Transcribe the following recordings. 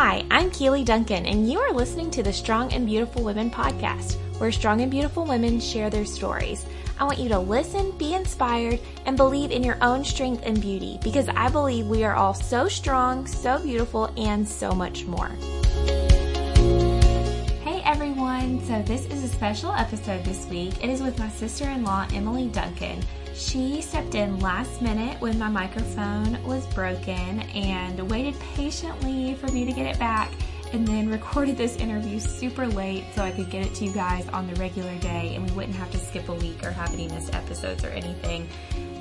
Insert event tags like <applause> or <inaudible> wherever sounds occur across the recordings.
Hi, I'm Keeley Duncan, and you are listening to the Strong and Beautiful Women podcast, where strong and beautiful women share their stories. I want you to listen, be inspired, and believe in your own strength and beauty because I believe we are all so strong, so beautiful, and so much more. Hey everyone! So, this is a special episode this week. It is with my sister in law, Emily Duncan. She stepped in last minute when my microphone was broken and waited patiently for me to get it back and then <laughs> recorded this interview super late so I could get it to you guys on the regular day and we wouldn't have to skip a week or have any missed episodes or anything.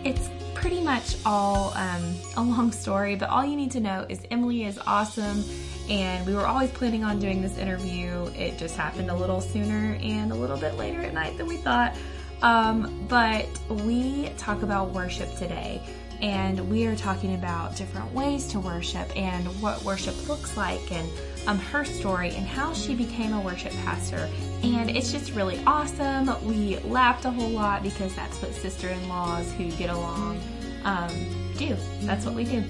It's pretty much all um, a long story, but all you need to know is Emily is awesome and we were always planning on doing this interview. It just happened a little sooner and a little bit later at night than we thought. Um, but we talk about worship today and we are talking about different ways to worship and what worship looks like and um, her story and how she became a worship pastor. And it's just really awesome. We laughed a whole lot because that's what sister in laws who get along um, do. That's what we do.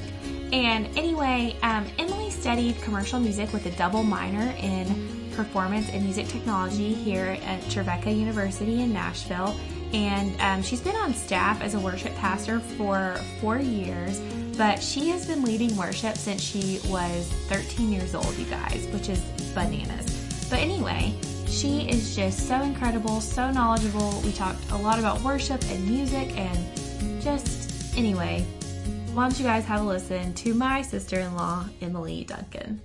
And anyway, um, Emily studied commercial music with a double minor in performance and music technology here at Trevecca University in Nashville. And um, she's been on staff as a worship pastor for four years but she has been leading worship since she was 13 years old, you guys, which is bananas. But anyway, she is just so incredible, so knowledgeable. We talked a lot about worship and music and just anyway, why don't you guys have a listen to my sister in law, Emily Duncan.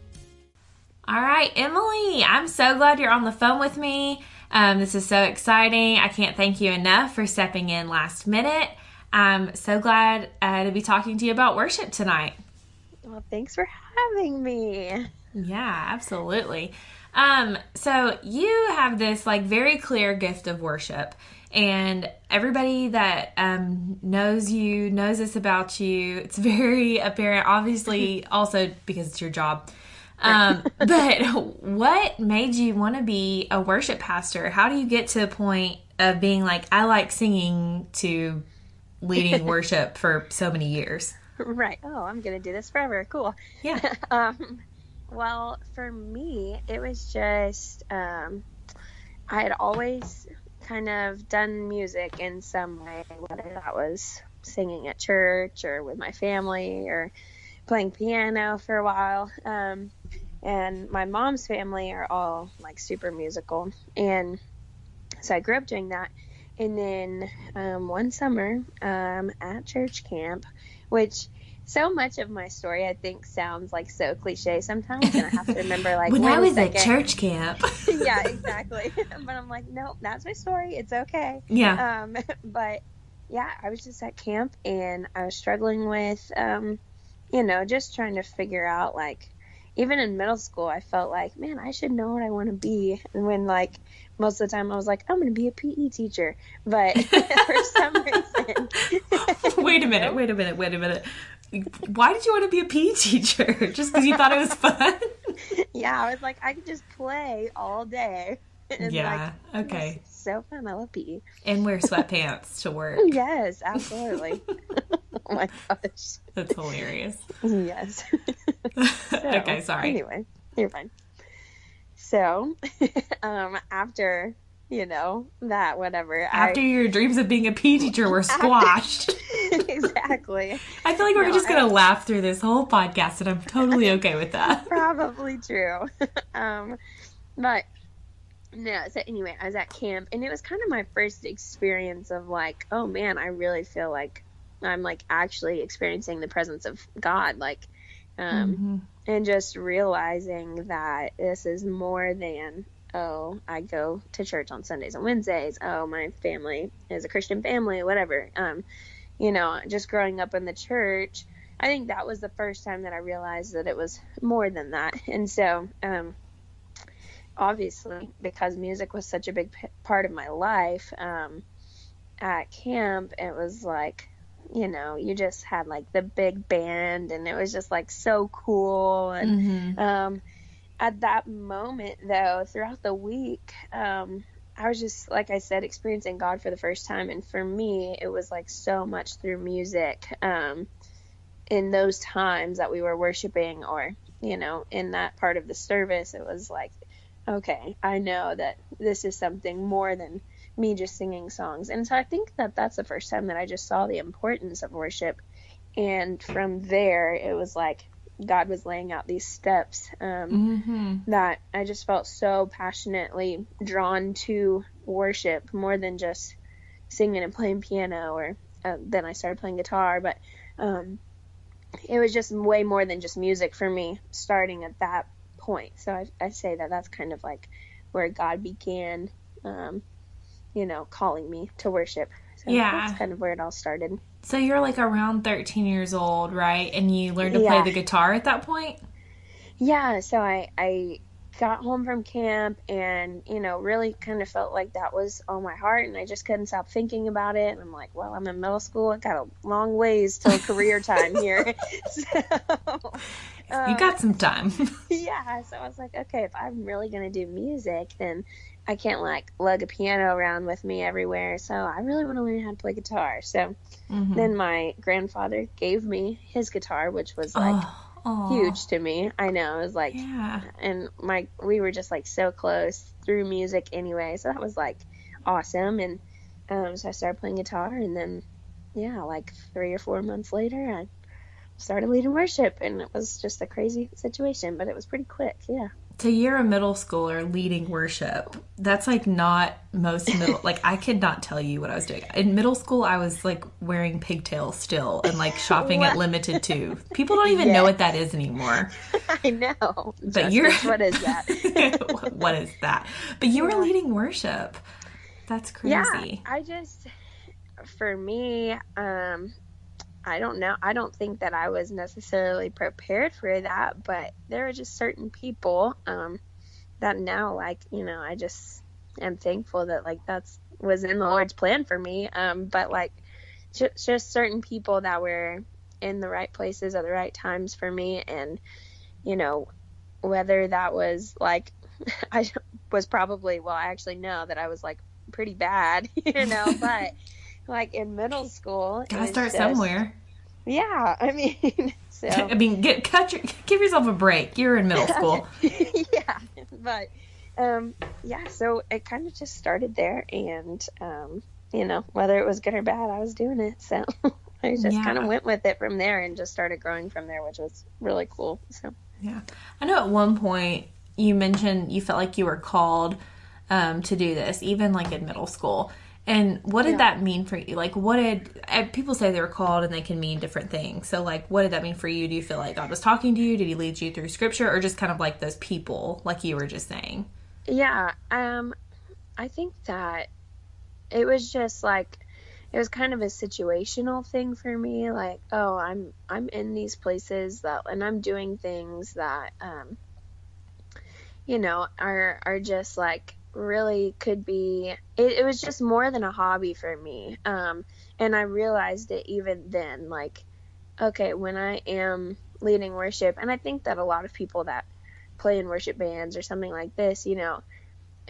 All right, Emily, I'm so glad you're on the phone with me. Um, this is so exciting. I can't thank you enough for stepping in last minute. I'm so glad uh, to be talking to you about worship tonight. Well, thanks for having me. Yeah, absolutely. Um, so you have this like very clear gift of worship, and everybody that um, knows you knows this about you. It's <laughs> very apparent, obviously, also because it's your job. Um, <laughs> but what made you want to be a worship pastor? How do you get to the point of being like, I like singing to leading <laughs> worship for so many years. Right. Oh, I'm going to do this forever. Cool. Yeah. <laughs> um, well, for me, it was just, um, I had always kind of done music in some way, whether that was singing at church or with my family or playing piano for a while. Um, and my mom's family are all like super musical. And so I grew up doing that. And then um, one summer um, at church camp, which so much of my story I think sounds like so cliche sometimes, and I have to remember <laughs> like when I was at church camp. <laughs> <laughs> yeah, exactly. but I'm like, nope, that's my story. It's okay. Yeah. Um, but yeah, I was just at camp and I was struggling with, um, you know, just trying to figure out like, even in middle school, I felt like, man, I should know what I want to be. And when like most of the time I was like, I'm going to be a PE teacher. But <laughs> for some <laughs> reason. <laughs> wait a minute, wait a minute, wait a minute. Why did you want to be a PE teacher? Just because you thought it was fun? yeah, I was like, I could just play all day. <laughs> Yeah, like, okay. So fun. I love PE. And wear sweatpants to work. <laughs> yes, absolutely. <laughs> oh my gosh. That's hilarious. Yes. so, okay, sorry. Anyway, you're fine. So, um, after you know that whatever after I, your dreams of being a PE teacher were squashed. exactly. I feel like we're no, just gonna I, laugh through this whole podcast, and I'm totally okay with that. Probably true. um, but no. So anyway, I was at camp, and it was kind of my first experience of like, oh man, I really feel like I'm like actually experiencing the presence of God. Like, um, mm-hmm and just realizing that this is more than oh i go to church on sundays and wednesdays oh my family is a christian family whatever um you know just growing up in the church i think that was the first time that i realized that it was more than that and so um obviously because music was such a big p- part of my life um at camp it was like you know, you just had like the big band and it was just like so cool. And mm-hmm. um, at that moment, though, throughout the week, um, I was just, like I said, experiencing God for the first time. And for me, it was like so much through music um, in those times that we were worshiping or you know, in that part of the service, it was like, okay, I know that this is something more than me just singing songs. And so I think that that's the first time that I just saw the importance of worship. And from there, it was like God was laying out these steps um, mm-hmm. that I just felt so passionately drawn to worship more than just singing and playing piano or uh, then I started playing guitar. But um, it was just way more than just music for me starting at that point. So I, I say that that's kind of like where God began, um, you know, calling me to worship. So yeah. That's kind of where it all started. So you're like around 13 years old, right? And you learned to yeah. play the guitar at that point? Yeah. So I, I got home from camp and, you know, really kind of felt like that was on my heart and I just couldn't stop thinking about it. And I'm like, well, I'm in middle school. I got a long ways till career time here. <laughs> so, um, <laughs> you got some time. <laughs> yeah. So I was like, okay, if I'm really going to do music, then I can't like lug a piano around with me everywhere. So I really want to learn how to play guitar. So mm-hmm. then my grandfather gave me his guitar, which was like oh, huge to me. I know. It was like, yeah. and my, we were just like so close through music anyway. So that was like awesome. And um, so I started playing guitar and then, yeah, like three or four months later, I started leading worship and it was just a crazy situation, but it was pretty quick. Yeah to you're a middle schooler leading worship that's like not most middle <laughs> like i could not tell you what i was doing. In middle school i was like wearing pigtails still and like shopping at limited too. People don't even yeah. know what that is anymore. <laughs> I know. But Just you're what is that? <laughs> What is that? But you were leading worship. That's crazy. Yeah i just for me um I don't know. I don't think that I was necessarily prepared for that, but there are just certain people um, that now, like, you know, I just am thankful that, like, that's was in the Lord's plan for me. Um, but, like, just, just certain people that were in the right places at the right times for me. And, you know, whether that was like, <laughs> I was probably, well, I actually know that I was like pretty bad, <laughs> you know, but <laughs> like in middle school. Gotta start just, somewhere. Yeah, <laughs> I mean, so <laughs> I mean, get cut your, give yourself a break. You're in middle school. <laughs> yeah, but um, yeah, so it kind of just started there, and um, you know, whether it was good or bad, I was doing it. So I just yeah. kind of went with it from there, and just started growing from there, which was really cool. So yeah, I know at one point you mentioned you felt like you were called um, to do this, even like in middle school. And what did yeah. that mean for you? Like, what did eh, people say they were called and they can mean different things? So, like, what did that mean for you? Do you feel like God was talking to you? Did He lead you through Scripture, or just kind of like those people, like you were just saying? Yeah, um, I think that it was just like it was kind of a situational thing for me. Like, oh, I'm I'm in these places that, and I'm doing things that, um, you know, are are just like really could be it, it was just more than a hobby for me um and i realized it even then like okay when i am leading worship and i think that a lot of people that play in worship bands or something like this you know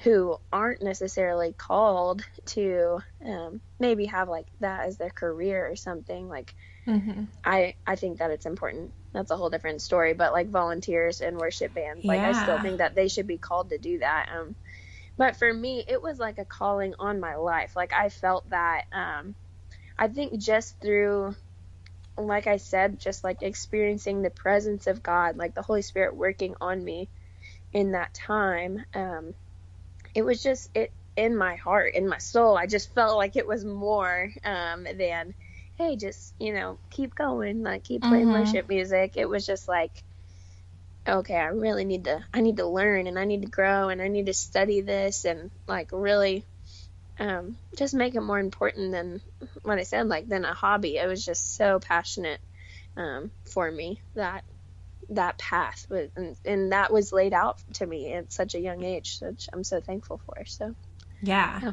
who aren't necessarily called to um, maybe have like that as their career or something like mm-hmm. i i think that it's important that's a whole different story but like volunteers in worship bands like i still think that they should be called to do that um but for me it was like a calling on my life like i felt that um i think just through like i said just like experiencing the presence of god like the holy spirit working on me in that time um it was just it in my heart in my soul i just felt like it was more um than hey just you know keep going like keep playing mm-hmm. worship music it was just like okay, I really need to I need to learn and I need to grow and I need to study this and like really um, just make it more important than what I said, like than a hobby. It was just so passionate um, for me that that path was, and, and, that was laid out to me at such a young age, which I'm so thankful for. So, yeah. yeah.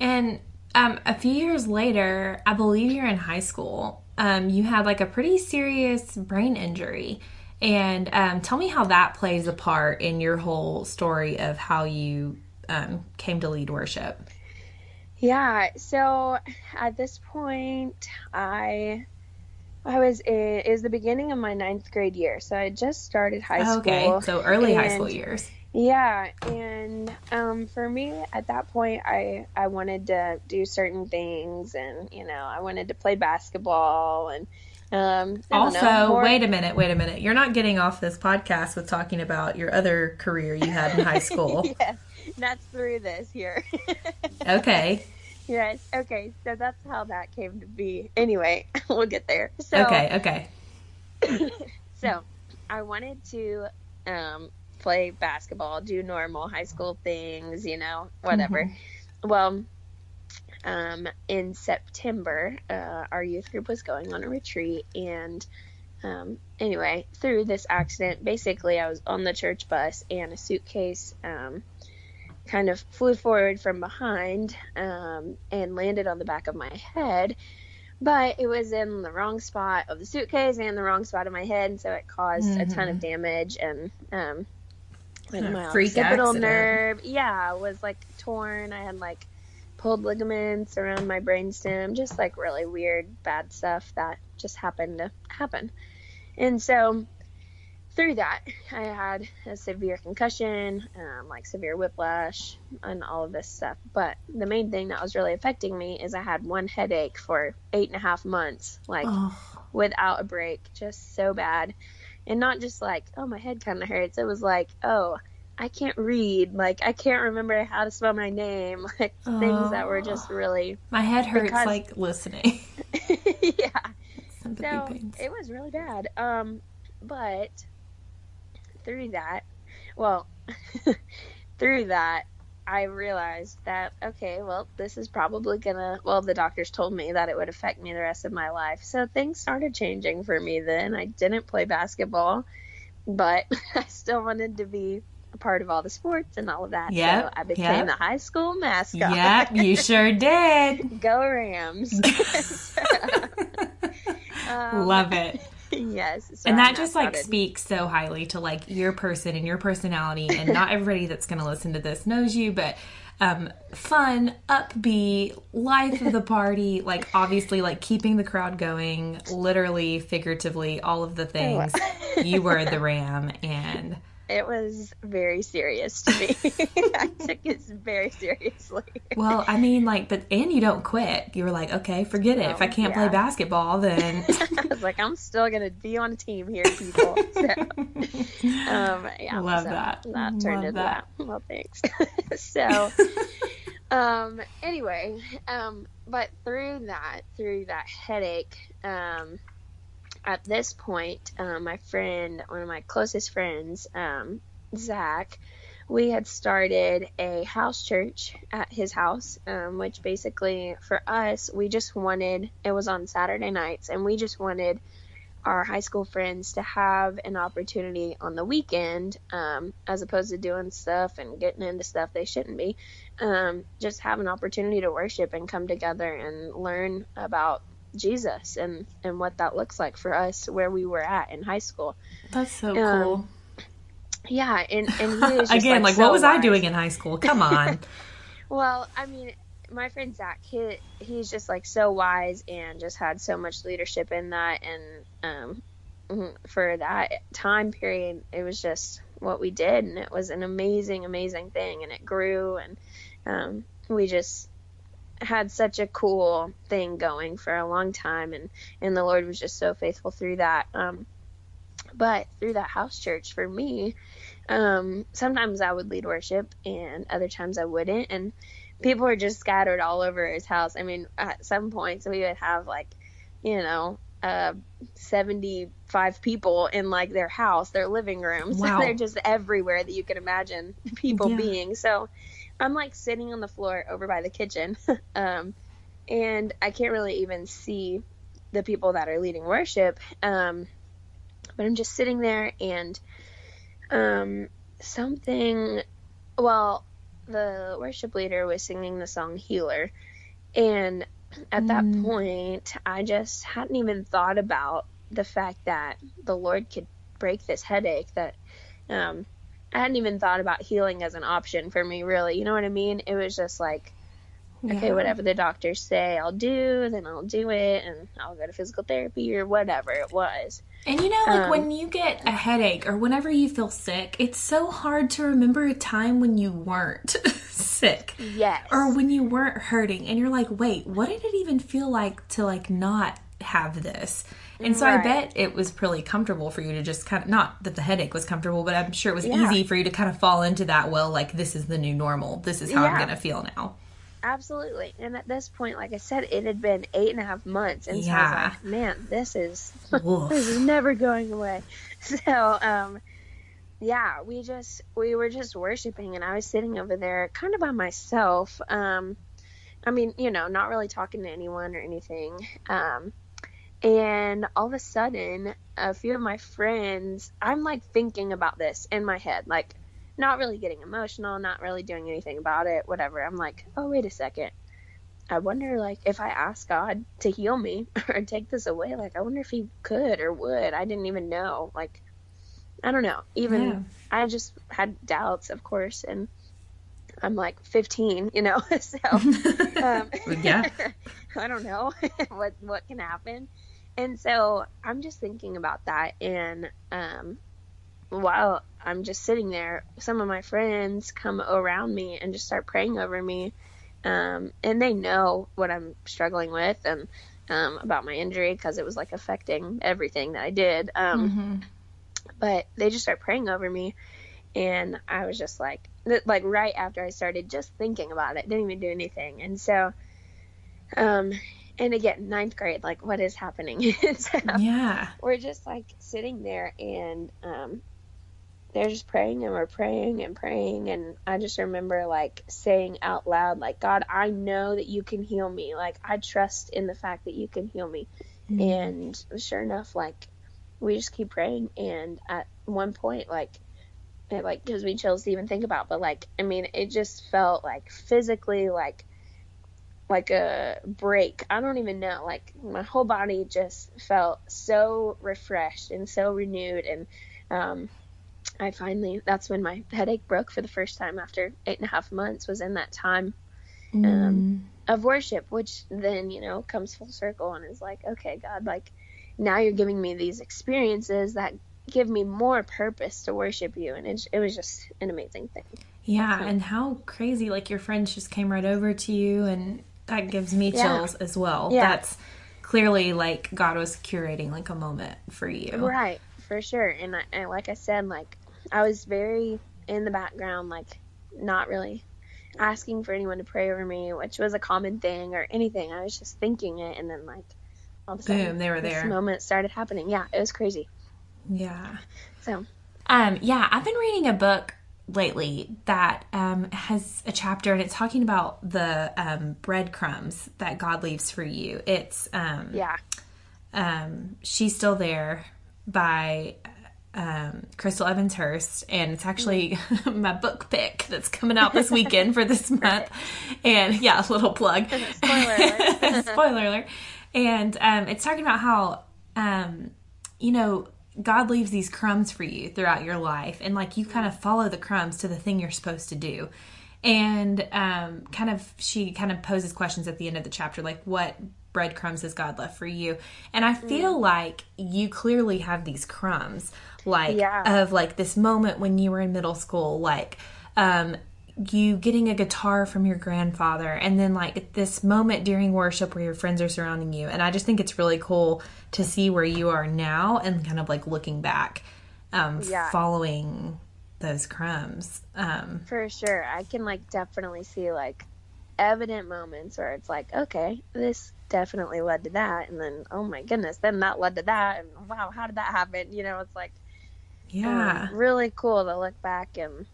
And um, a few years later, I believe you're in high school. Um, you had like a pretty serious brain injury. And um, tell me how that plays a part in your whole story of how you um, came to lead worship. Yeah, so at this point, I I was in, it was the beginning of my ninth grade year, so I just started high school. Okay, so early high school years. Yeah, and um, for me at that point, I I wanted to do certain things, and you know, I wanted to play basketball, and um, Also, know, more- wait a minute, wait a minute. You're not getting off this podcast with talking about your other career you had in high <laughs> school. yes, that's through this here. <laughs> Okay. yes, okay, so that's how that came to be. Anyway, <laughs> we'll get there. So, Okay, okay. so I wanted to um, play basketball, do normal high school things, you know, whatever. Well, um, in September, uh, our youth group was going on a retreat, and um, anyway, through this accident, basically, I was on the church bus, and a suitcase um, kind of flew forward from behind um, and landed on the back of my head. But it was in the wrong spot of the suitcase and the wrong spot of my head, and so it caused a ton of damage and um, like my freak occipital accident. nerve, yeah, was like torn. I had like pulled ligaments around my brainstem, just like really weird, bad stuff that just happened to happen. And so through that, I had a severe concussion, um, like severe whiplash, and all of this stuff. But the main thing that was really affecting me is I had one headache for eight and a half months, like Oh, without a break, just so bad. And not just like, oh, my head kind of hurts. It was like, oh, I can't read. Like, I can't remember how to spell my name. <laughs> Like, things that were just really, my head hurts Because- like listening. <laughs> <laughs> yeah. So pains. it was really bad. Um, but through that, well, through that, I realized that okay, well, this is probably gonna. Well, the doctors told me that it would affect me the rest of my life. So things started changing for me. Then I didn't play basketball, but I still wanted to be a part of all the sports and all of that. Yep, so I became yep. the high school mascot. Yep, you <laughs> sure did. Go Rams. <laughs> <laughs> Um, Love it. yes. so and I that just like speaks so highly to like your person and your personality and not everybody that's going to listen to this knows you but um fun upbeat life of the party like obviously like keeping the crowd going literally figuratively all of the things you were the ram and It was very serious to me. <laughs> I took it very seriously. well i mean like but and you don't quit you were like okay forget it if i can't play basketball then <laughs> I was like, I'm still gonna be on a team here, people. So, <laughs> um, yeah, Love so that. That turned Love into that. that. Well, thanks. so, um, anyway, um, but through that, through that headache, um, at this point, um, my friend, one of my closest friends, um, Zach, we had started a house church at his house, um, which basically for us, we just wanted, it was on Saturday nights, and we just wanted our high school friends to have an opportunity on the weekend, um, as opposed to doing stuff and getting into stuff they shouldn't be, um, just have an opportunity to worship and come together and learn about Jesus and, and what that looks like for us where we were at in high school. that's so Um, cool. Yeah, and, and he <laughs> was just, again like, so what was i doing in high school? Come on. <laughs> <laughs> Well, I mean, my friend Zach, he he's just like so wise and just had so much leadership in that, and um, mhm, for that time period, it was just what we did, and it was an amazing, amazing thing, and it grew, and um, we just had such a cool thing going for a long time, and and the Lord was just so faithful through that. Um, but through that house church, for me, um, sometimes I would lead worship, and other times I wouldn't, and people were just scattered all over his house. I mean, at some points we would have like, you know, uh, 75 people in like their house, their living room. So <laughs> Wow. they're just everywhere that you can imagine people Yeah. being. So I'm like sitting on the floor over by the kitchen. <laughs> um, and I can't really even see the people that are leading worship. Um, but I'm just sitting there and um, something, well, the worship leader was singing the song Healer. And at that Mm. point, I just hadn't even thought about the fact that the Lord could break this headache. That um, I hadn't even thought about healing as an option for me, really. You know what I mean? It was just like, okay, whatever the doctors say I'll do, then I'll do it and I'll go to physical therapy or whatever it was. And you know, like Um, when you get a headache or whenever you feel sick, it's so hard to remember a time when you weren't <laughs> sick Yes. or when you weren't hurting and you're like, wait, what did it even feel like to like not have this? And so I bet it was really comfortable for you to just kind of not that the headache was comfortable, but I'm sure it was Yeah. easy for you to kind of fall into that. Well, like this is the new normal. This is how I'm gonna feel now. Absolutely. And at this point, like I said, it had been eight and a half months. And so I was like, man, this is <laughs> this is never going away. <laughs> So, um, yeah, we just we were just worshiping, and I was sitting over there, kind of by myself. Um, I mean, you know, not really talking to anyone or anything. Um, and all of a sudden, a few of my friends, I'm like thinking about this in my head, like not really getting emotional, not really doing anything about it, whatever. I'm like, oh wait a second. I wonder, like, if I ask God to heal me <laughs> or take this away, like, I wonder if He could or would. I didn't even know. Like, I don't know. Even Yeah. I just had doubts, of course, and I'm like 15, you know. <laughs> so, <laughs> um, Yeah. I don't know what what can happen. And so I'm just thinking about that, and um, while I'm just sitting there, some of my friends come around me and just start praying over me. Um, and they know what I'm struggling with and um, about my injury because it was like affecting everything that I did. Um, Mhm. But they just start praying over me, and I was just like, like right after I started just thinking about it, didn't even do anything. And so, um, and again, ninth grade, like what is happening? <laughs> So, Yeah. we're just like sitting there and um they're just praying and we're praying and praying. And I just remember like saying out loud like God I know that you can heal me. Like I trust in the fact that you can heal me. And sure enough like we just keep praying. And at one point like it like gives me chills to even think about but like I mean it just felt like physically like like a break. I don't even know. Like my whole body just felt so refreshed and so renewed. And um, I finally, that's when my headache broke for the first time after eight and a half months, was in that time Um, of worship, which then, you know, comes full circle and is like, okay, God, like now you're giving me these experiences that give me more purpose to worship you. And it, it was just an amazing thing. Yeah, and how crazy! Like your friends just came right over to you, and that gives me Yeah. chills as well. Yeah. That's clearly like God was curating like a moment for you. Right, for sure. And, I, and like I said, like I was very in the background, like not really asking for anyone to pray over me, which was a common thing or anything. I was just thinking it, and then like all of a sudden, Boom, they were this there. moment started happening. Yeah, it was crazy. Yeah. So Um, yeah, I've been reading a book lately that um, has a chapter and it's talking about the um, breadcrumbs that God leaves for you. It's um, yeah, um, She's Still There by um, Chrystal Evans Hurst, and it's actually <laughs> my book pick that's coming out this weekend for this <laughs> month. And yeah, a little plug. Spoiler alert. <laughs> Spoiler alert. And um, it's talking about how, um, you know, God leaves these crumbs for you throughout your life, and like you kind of follow the crumbs to the thing you're supposed to do. And um, kind of, she kind of poses questions at the end of the chapter, like, what breadcrumbs has God left for you? And I feel like you clearly have these crumbs, like, Yeah. of like this moment when you were in middle school, like, um, you getting a guitar from your grandfather and then like this moment during worship where your friends are surrounding you and i just think it's really cool to see where you are now and kind of like looking back um Yeah. following those crumbs um for sure. I can like definitely see like evident moments where it's like, okay, this definitely led to that, and then oh my goodness, then that led to that, and wow, how did that happen? You know, it's like yeah um, really cool to look back and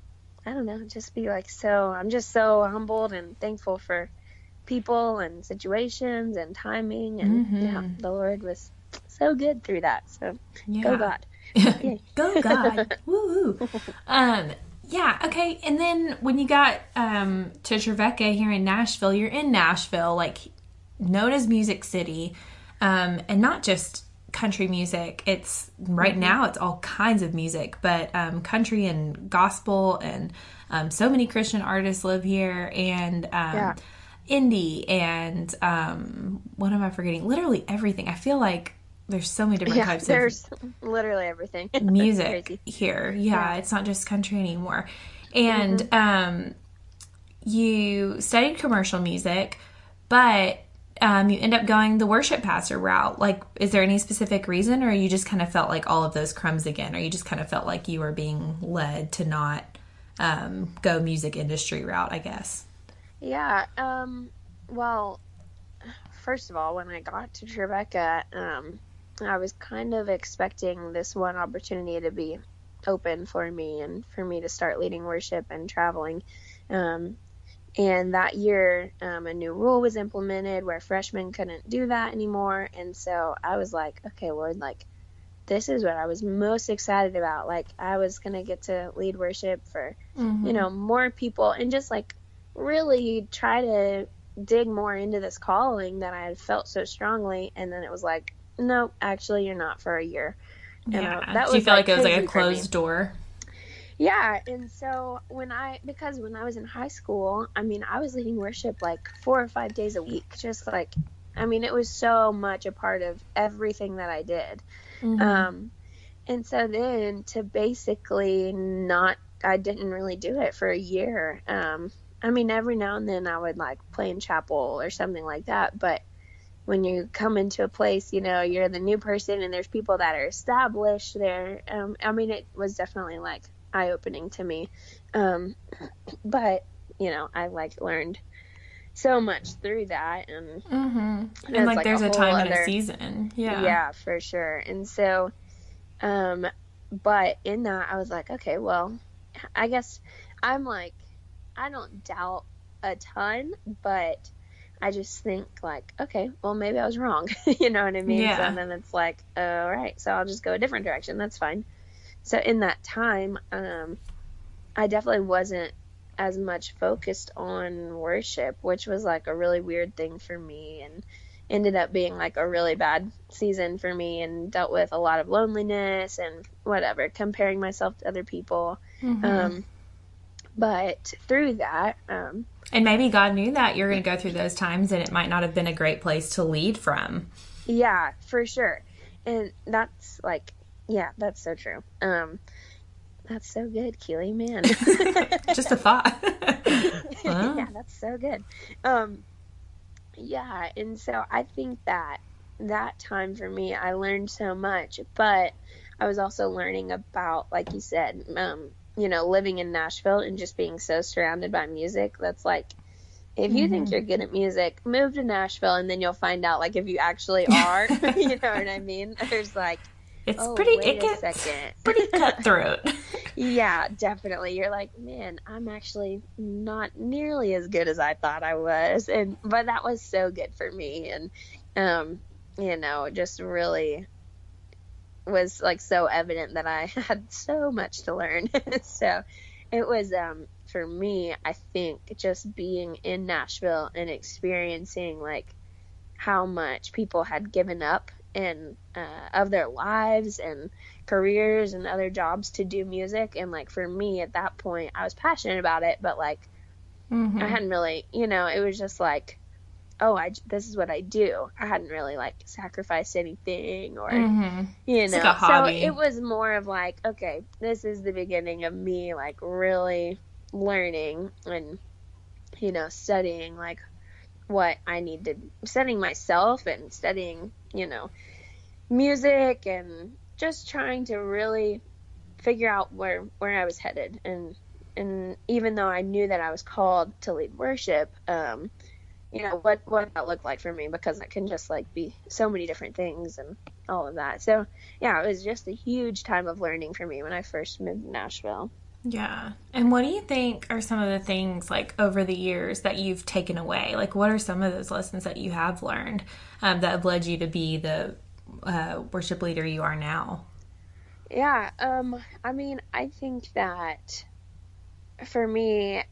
I don't know, just be like so. I'm just so humbled and thankful for people and situations and timing, and yeah, Mhm. the Lord was so good through that. So yeah <laughs> go God. go god woo um yeah okay and then when you got um to Trevecca here in Nashville you're in Nashville like known as Music City um and not just country music it's right now it's all kinds of music but um country and gospel and um so many Christian artists live here and um Yeah. indie and um, what am I forgetting? Literally everything. I feel like there's so many different Yeah, types there's literally everything. <laughs> music here. Yeah, it's not just country anymore. And Mm-hmm. um, you studied commercial music, but um, you end up going the worship pastor route. Like, is there any specific reason, or you just kind of felt like all of those crumbs again, or you just kind of felt like you were being led to not um, go music industry route? I guess. Yeah. Um. Well, first of all, when I got to Trevecca, um, I was kind of expecting this one opportunity to be open for me and for me to start leading worship and traveling. Um, and that year, um, a new rule was implemented where freshmen couldn't do that anymore. And so I was like, okay, Lord, like, this is what I was most excited about. Like, I was going to get to lead worship for, you know, more people and just like really try to dig more into this calling that I had felt so strongly. And then it was like, no, actually, you're not for a year. And I- Yeah. that Do you feel like, it was like a closed door? Yeah, and so when I because when I was in high school, I mean, I was leading worship like four or five days a week, just like I mean, it was so much a part of everything that I did. Mhm. Um and so then to basically not I didn't really do it for a year. Um I mean, every now and then I would like play in chapel or something like that, but when you come into a place, you know, you're the new person and there's people that are established there. Um, I mean, it was definitely like eye opening to me. Um, <clears throat> but, you know, I like learned so much through that. And Mm-hmm. And like, like there's a a, time whole and a season. Yeah. yeah, for sure. And so, um, but in that, I was like, okay, well, I guess I'm like, I don't doubt a ton, but I just think like, okay, well, maybe I was wrong. <laughs> you know what I mean? Yeah. So then it's like, all right, so I'll just go a different direction. That's fine. So in that time, um, I definitely wasn't as much focused on worship, which was like a really weird thing for me and ended up being like a really bad season for me and dealt with a lot of loneliness and whatever, comparing myself to other people. Mhm. Um, but through that, um, and maybe God knew that you're going to go through those times, and it might not have been a great place to lead from. yeah, for sure. And that's like, yeah, that's so true. Um, that's so good, Keeley, man. <laughs> Just a thought. <laughs> Wow. yeah, that's so good. Um, yeah, and so I think that that time for me, I learned so much, but I was also learning about, like you said, um, you know, living in Nashville and just being so surrounded by music. That's like, if you think you're good at music, move to Nashville, and then you'll find out, like, if you actually are. <laughs> you know what I mean? There's like, It's oh, pretty. wait It a second. <laughs> pretty <laughs> cutthroat. Yeah, definitely. You're like, man, I'm actually not nearly as good as I thought I was, and but that was so good for me, and um, you know, just really was like so evident that I <laughs> had so much to learn. so it was um for me, I think just being in Nashville and experiencing like how much people had given up and uh, of their lives and careers and other jobs to do music and like for me at that point I was passionate about it but like Mhm. I hadn't really you know it was just like oh i this is what I do I hadn't really like sacrificed anything or Mhm. you know like so it was more of like okay this is the beginning of me like really learning and you know studying like what I need to studying myself and studying you know music and just trying to really figure out where where I was headed. And and even though I knew that I was called to lead worship um you know what what that looked like for me because it can just like be so many different things and all of that. So yeah it was just a huge time of learning for me when I first moved to Nashville Yeah. And what do you think are some of the things like over the years that you've taken away? Like, what are some of those lessons that you have learned um, that have led you to be the uh, worship leader you are now? Yeah, um, I mean, I think that for me,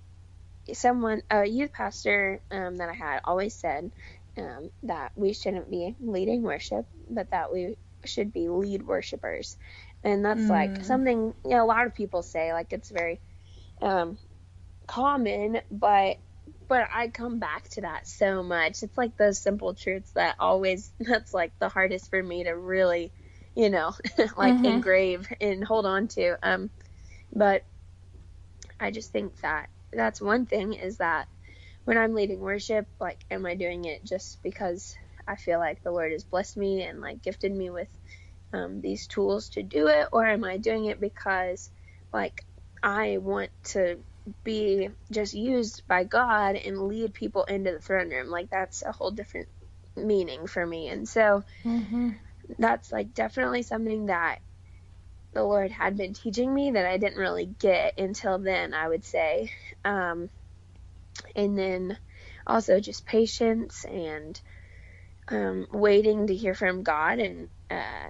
someone, a youth pastor um, that I had always said um, that we shouldn't be leading worship, but that we should be lead worshipers. And that's like Mm. something, you know, a lot of people say, like it's very um, common, but but I come back to that so much. It's like those simple truths that always <laughs> that's like the hardest for me to really, you know, <laughs> like mm-hmm. engrave and hold on to. Um but I just think that that's one thing is that when I'm leading worship, like am I doing it just because I feel like the Lord has blessed me and like gifted me with um, these tools to do it, or am I doing it because like I want to be just used by God and lead people into the throne room. Like that's a whole different meaning for me. And so mm-hmm. that's like definitely something that the Lord had been teaching me that I didn't really get until then, I would say. Um, and then also just patience and um, waiting to hear from God and uh,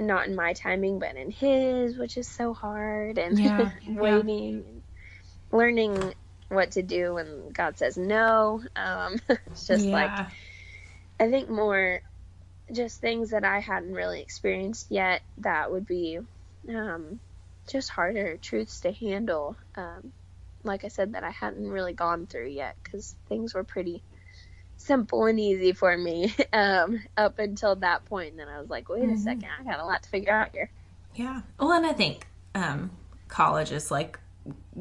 not in my timing, but in His, which is so hard, and yeah, <laughs> waiting, yeah. learning what to do when God says no. Um, <laughs> it's just yeah. like I think more just things that I hadn't really experienced yet that would be um, just harder truths to handle. Um, like I said, that I hadn't really gone through yet because things were pretty simple and easy for me <laughs> um, up until that point. And then I was like, wait mm-hmm. a second, I got a lot to figure out here. Yeah. Well, and I think um, college is like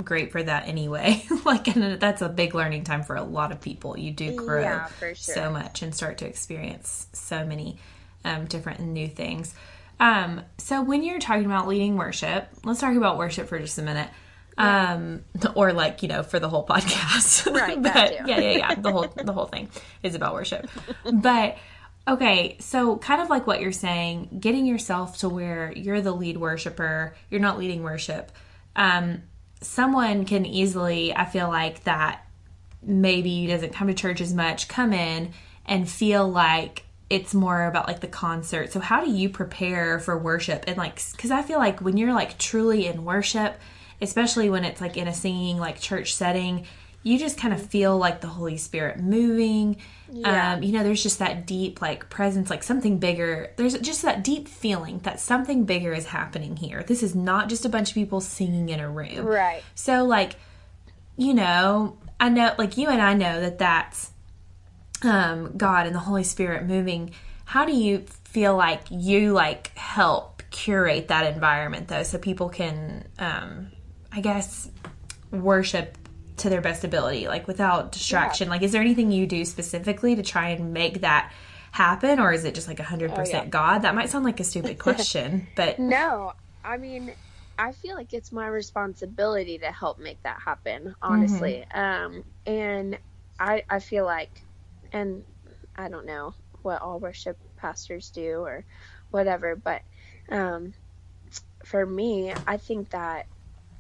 great for that anyway. <laughs> like, and that's a big learning time for a lot of people. You do grow yeah, sure. so much and start to experience so many um, different and new things. Um, so when you're talking about leading worship, let's talk about worship for just a minute. Um, or like, you know, for the whole podcast. <laughs> Right. but yeah, yeah, yeah. The whole the whole thing is about worship. but okay, so kind of like what you're saying, getting yourself to where you're the lead worshiper, you're not leading worship. Um, someone can easily, I feel like that maybe doesn't come to church as much, come in and feel like it's more about like the concert. So how do you prepare for worship? And like cuz I feel like when you're like truly in worship, especially when it's like in a singing like church setting you just kind of feel like the holy spirit moving. Yeah. um you know there's just that deep like presence like something bigger. There's just that deep feeling that something bigger is happening here. This is not just a bunch of people singing in a room. Right. So like you know i know like you and i know that that's um god and the holy spirit moving. How do you feel like you like help curate that environment though so people can um I guess, worship to their best ability, like without distraction? Yeah. Like, is there anything you do specifically to try and make that happen, or is it just like 100% oh, yeah. God? That might sound like a stupid <laughs> question, but. No, I mean, I feel like it's my responsibility to help make that happen, honestly. Mm-hmm. Um, and I, I feel like, and I don't know what all worship pastors do or whatever, but um, for me, I think that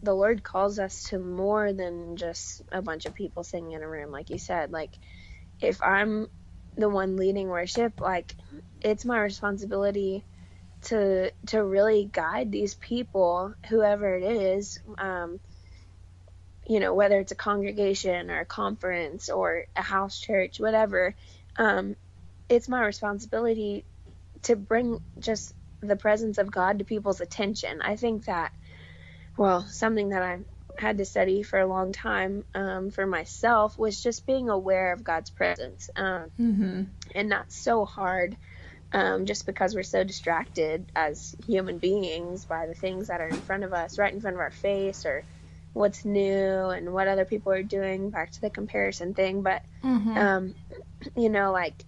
the Lord calls us to more than just a bunch of people singing in a room, like you said. Like, if I'm the one leading worship, like, it's my responsibility to to really guide these people, whoever it is, um, you know, whether it's a congregation or a conference or a house church, whatever. Um, it's my responsibility to bring just the presence of God to people's attention. I think that well, something that I had to study for a long time um, for myself was just being aware of God's presence. Um, mm-hmm. And not so hard um, just because we're so distracted as human beings by the things that are in front of us, right in front of our face, or what's new and what other people are doing, back to the comparison thing. But, mm-hmm. Um, you know, like,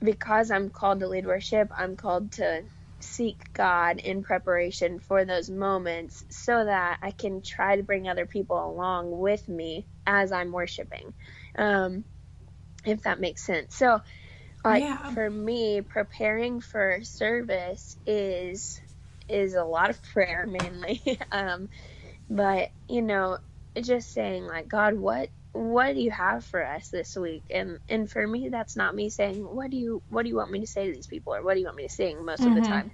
because I'm called to lead worship, I'm called to seek God in preparation for those moments so that I can try to bring other people along with me as I'm worshiping. Um, if that makes sense. So, like yeah. for me, preparing for service is is a lot of prayer <laughs> mainly. um, but you know, just saying like, God, what what do you have for us this week and and for me that's not me saying what do you what do you want me to say to these people or what do you want me to sing most mm-hmm. of the mm-hmm. time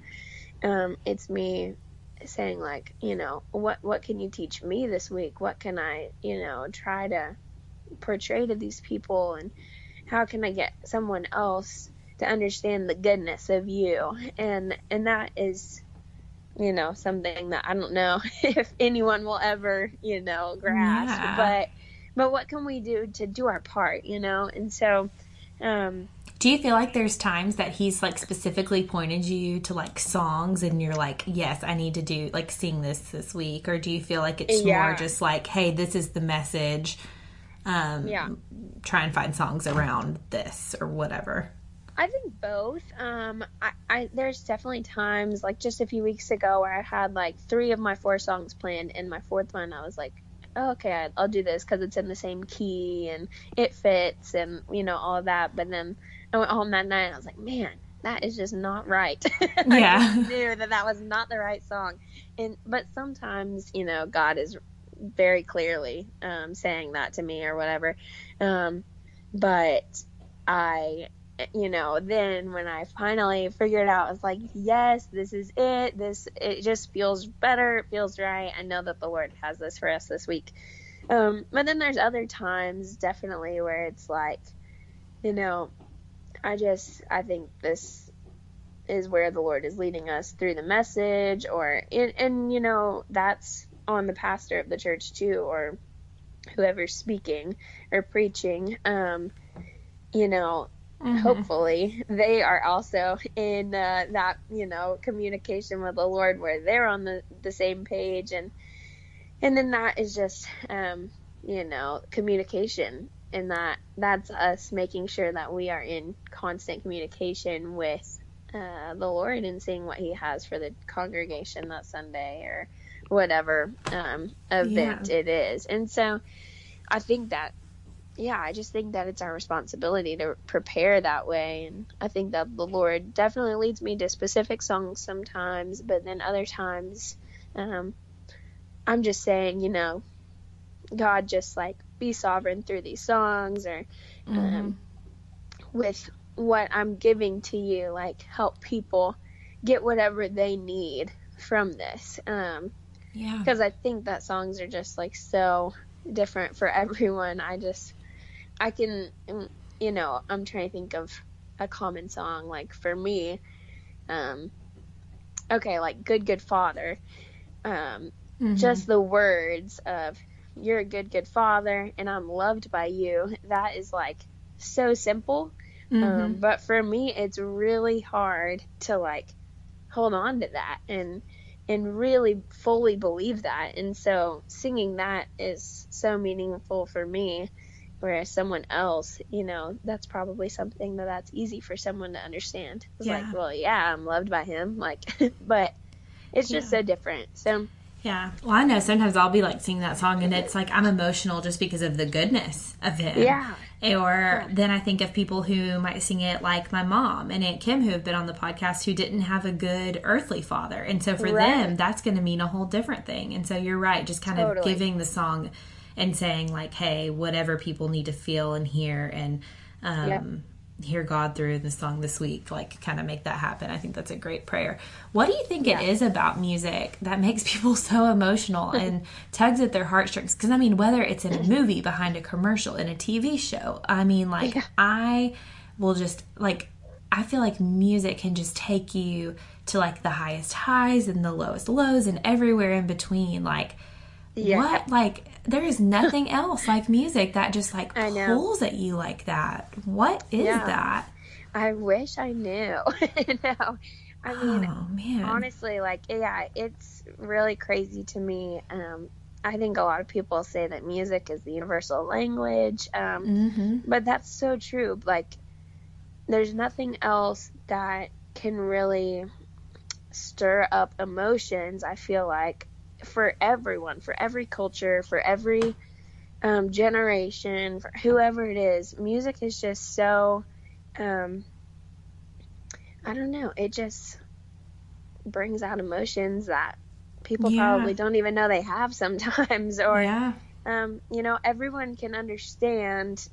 um it's me saying like you know what what can you teach me this week what can i you know try to portray to these people and how can i get someone else to understand the goodness of you and and that is you know something that i don't know <laughs> if anyone will ever you know grasp yeah. but but what can we do to do our part, you know? And so, um, do you feel like there's times that he's like specifically pointed you to like songs and you're like, yes, I need to do like sing this this week? Or do you feel like it's yeah. more just like, hey, this is the message? Um, yeah. Try and find songs around this or whatever. I think both. Um, I, I there's definitely times like just a few weeks ago where I had like three of my four songs planned, and my fourth one I was like, oh, okay, I'll do this because it's in the same key and it fits, and you know all that. But then I went home that night and I was like, man, that is just not right. <laughs> Yeah, I knew that that was not the right song. And but sometimes you know God is very clearly um, saying that to me or whatever. Um, but I you know, then when I finally figured out, I was like, yes, this is it. This, it just feels better. It feels right. I know that the Lord has this for us this week. Um, but then there's other times definitely where it's like, you know, I just, I think this is where the Lord is leading us through the message or, and, and you know, that's on the pastor of the church too, or whoever's speaking or preaching. Um, you know, Mm-hmm. hopefully they are also in uh, that you know communication with the lord where they're on the, the same page and and then that is just um, you know communication and that that's us making sure that we are in constant communication with uh, the lord and seeing what he has for the congregation that sunday or whatever um, event yeah. it is and so i think that yeah, I just think that it's our responsibility to prepare that way. And I think that the Lord definitely leads me to specific songs sometimes, but then other times, um, I'm just saying, you know, God, just like be sovereign through these songs or um, mm-hmm. with what I'm giving to you, like help people get whatever they need from this. Um, yeah. Because I think that songs are just like so different for <laughs> everyone. I just I can, mm, you know, I'm trying to think of a common song. Like for me, um, okay, like Good Good Father. Um, mm-hmm. Just the words of "You're a good good father" and I'm loved by you. That is like so simple. Um, mm-hmm. Um, but for me, it's really hard to like hold on to that and and really fully believe that. And so singing that is so meaningful for me. Whereas someone else, you know, that's probably something that that's easy for someone to understand. It's yeah. like, well, yeah, I'm loved by him, like, <laughs> but it's just yeah. so different. So yeah. Well, I know sometimes I'll be like singing that song and it's like I'm emotional just because of the goodness of him. Yeah. Or yeah. then I think of people who might sing it like my mom and Aunt Kim who have been on the podcast who didn't have a good earthly father. And so for right. them, that's going to mean a whole different thing. And so you're right, just kind totally. of giving the song and saying like, hey, whatever people need to feel and hear and um, yep. hear God through the song this week, like kind of make that happen. I think that's a great prayer. What do you think yeah. it is about music that makes <laughs> people so emotional <laughs> and tugs at their heartstrings? Because I mean, whether it's in a <clears throat> movie, behind a commercial, in a TV show, I mean, like yeah. I will just like I feel like music can just take you to like the highest highs and the lowest lows and everywhere in between. Like, yeah. what like there is nothing <laughs> else like music that just like pulls at you like that. What is yeah. that? I wish I knew. <laughs> no. I mean, oh, man. honestly, like, yeah, it's really crazy to me. Um, I think a lot of people say that music is the universal language, um, mm-hmm. but that's so true. Like, there's nothing else that can really stir up emotions. I feel like for everyone, for every culture, for every um, generation, for whoever it is. Music is just so, um, I don't know, it just brings out emotions that people yeah. probably don't even know they have sometimes. <laughs> Or, yeah. um, you know, everyone can understand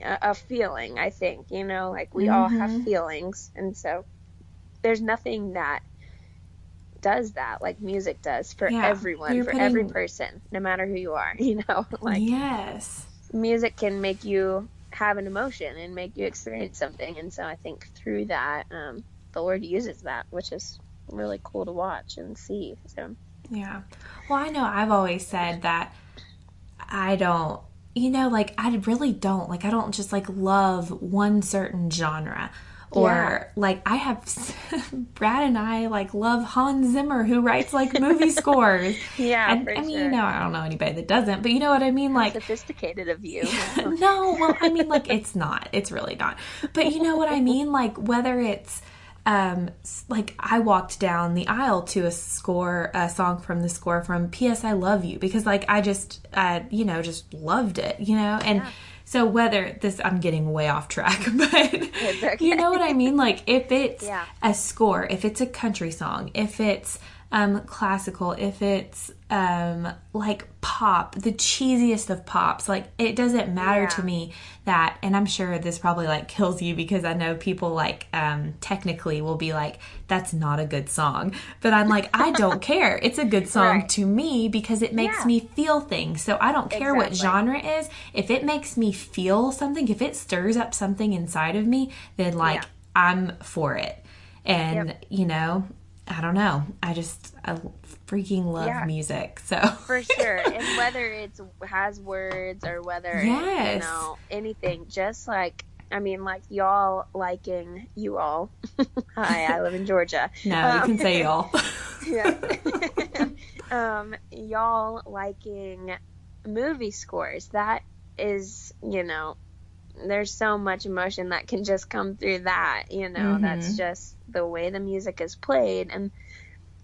a, a, feeling, I think, you know, like we mm-hmm. all have mm-hmm. feelings. And so there's nothing that does that like music does for yeah, everyone for putting... every person no matter who you are <laughs> you know like yes music can make you have an emotion and make you experience something and so i think through that um, the lord uses that which is really cool to watch and see so yeah well i know i've always said that i don't you know, like I really don't. Like I don't just like love one certain genre. Or Yeah. like I have <laughs> Brad and I like love Hans Zimmer who writes like movie <laughs> scores. Yeah, and, I mean, sure. you know, I don't know anybody that doesn't, but you know what I mean. Like Sophisticated of you. <laughs> no, well, I mean, like it's not. It's really not. But you know what I mean? Like whether it's um like I walked down the aisle to a score, a song from the score from P.S. I Love You because like I just, uh, you know, just loved it, you know, and. So whether this, I'm getting way off track, <laughs> but okay. you know what I mean? Like if it's Yeah. a score, if it's a country song, if it's um, classical, if it's um, like pop, the cheesiest of pops, like it doesn't matter to me that, and I'm sure this probably like kills you because I know people like um, technically will be like, that's not a good song. But I'm like, I don't <laughs> care. It's a good song Right. to me because it makes Yeah. me feel things. So I don't care what genre is. If it makes me feel something, if it stirs up something inside of me, then like Yeah. I'm for it. And Yep. you know, I don't know. I just I freaking love Yeah. music. So for sure <laughs> and whether it's has words or whether it's, Yes. you know anything just like i mean like y'all liking you all <laughs> hi i live in georgia no, you Um, can say y'all. <laughs> yeah um y'all liking movie scores that is you know there's so much emotion that can just come through that you know that's Mhm. just the way the music is played and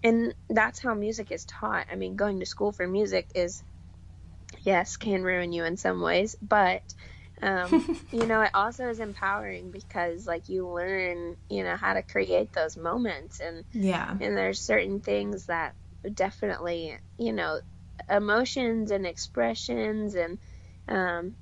and that's how music is taught i mean going to school for music is yes can ruin you in some ways but um, <laughs> you know it also is empowering because like you learn you know how to create those moments and yeah. and there's certain things that definitely you know emotions and expressions and um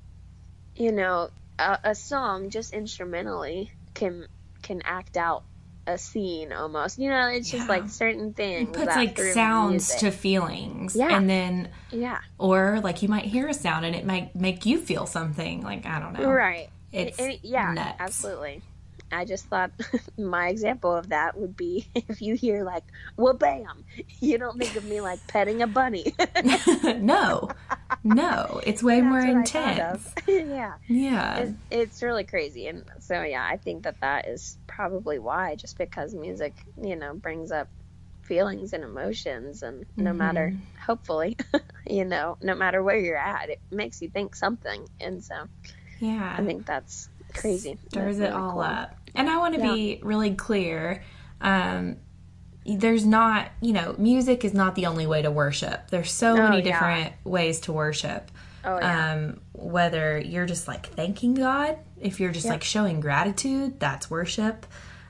you know a, a song just instrumentally can can act out a scene almost you know it's just Yeah. like certain things It puts like sounds music- to feelings. Yeah. And then yeah or like you might hear a sound and it might make you feel something. Like I don't know. right It's And- and- yeah nuts. absolutely I just thought <laughs> my example of that would be <laughs> if you hear like "wha bam," you don't think of me like petting a bunny. <laughs> no. No. It's way more That's what I thought intense. yeah. Yeah. It, it's really crazy and so yeah i think that that is probably why just because music you know brings up feelings and emotions and no matter Mm-hmm. hopefully you know no matter where you're at it makes you think something and so Yeah. i think that's crazy stirs That's it really all cool. up. And I want to Yeah. be really clear. Um, there's not, you know, music is not the only way to worship. There's so Oh, many yeah. different ways to worship. oh yeah Um, whether you're just like thanking God, if you're just like showing gratitude, that's worship.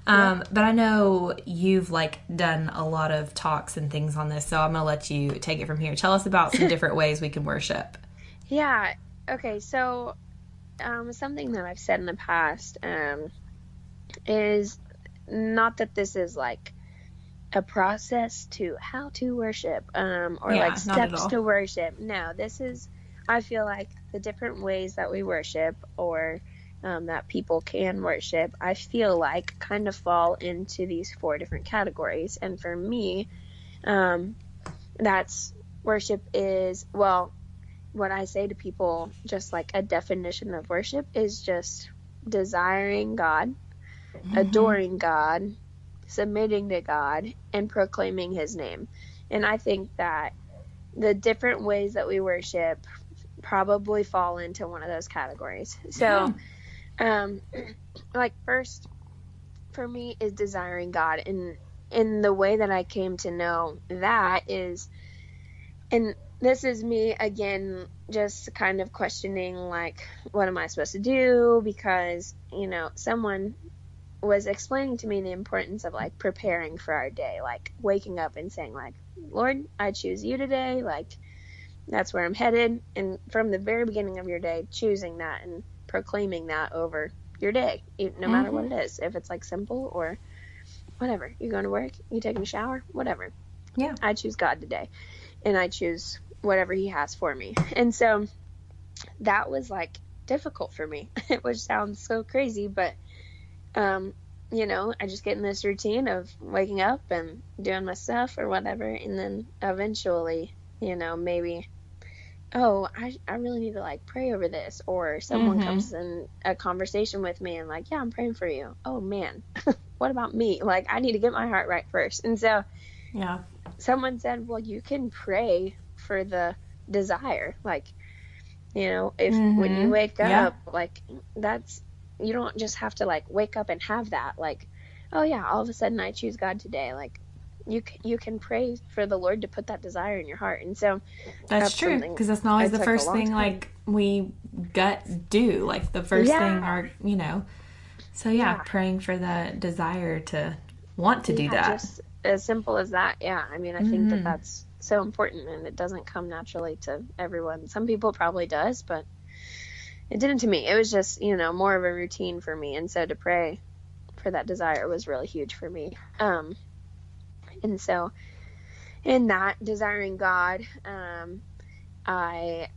Um, But I know you've like done a lot of talks and things on this, so I'm gonna let you take it from here. Tell us about some <laughs> different ways we can worship. Yeah. Okay. So, um, something that I've said in the past um, is not that this is like a process to how to worship um, or Yeah, like steps to worship. No, this is, I feel like the different ways that we worship or um, that people can worship, I feel like kind of fall into these four different categories. And for me, um, that's worship is, well, what I say to people, just like a definition of worship, is just desiring God, adoring God, submitting to God, and proclaiming His name. And I think that the different ways that we worship probably fall into one of those categories. So, um, like first, for me, is desiring God, and in the way that I came to know that is, and this is me again just kind of questioning like what am i supposed to do because you know someone was explaining to me the importance of like preparing for our day like waking up and saying like lord i choose you today like that's where i'm headed. And from the very beginning of your day choosing that and proclaiming that over your day no matter what mm-hmm. it is if it's like simple or whatever. You're going to work you taking a shower whatever. Yeah. i choose god today and i choose whatever he has for me. And so that was like difficult for me, <laughs> which sounds so crazy, but um, you know, I just get in this routine of waking up and doing my stuff or whatever, and then eventually, you know, maybe oh, I, I really need to like pray over this. Or someone Mhm. comes in a conversation with me and like, yeah, I'm praying for you. Oh man, <laughs> what about me? Like, I need to get my heart right first. And so Yeah. someone said, well, you can pray for the desire. Like, you know, if when you Mhm. wake Yeah. up, like, that's, you don't just have to like wake up and have that. Like, oh yeah, all of a sudden I choose God today. Like, you, you can pray for the Lord to put that desire in your heart. And so, That's That's true because that's not always the first thing time. like we gut do. Like the first Yeah. thing our you know. So yeah, Yeah. praying for the desire to want to do that. Just as simple as that. Yeah. I mean, I think Mhm. that that's so important and it doesn't come naturally to everyone. Some people probably does, but it didn't to me. It was just, you know, more of a routine for me. And so to pray for that desire was really huge for me. Um, and so in that desiring God, um, I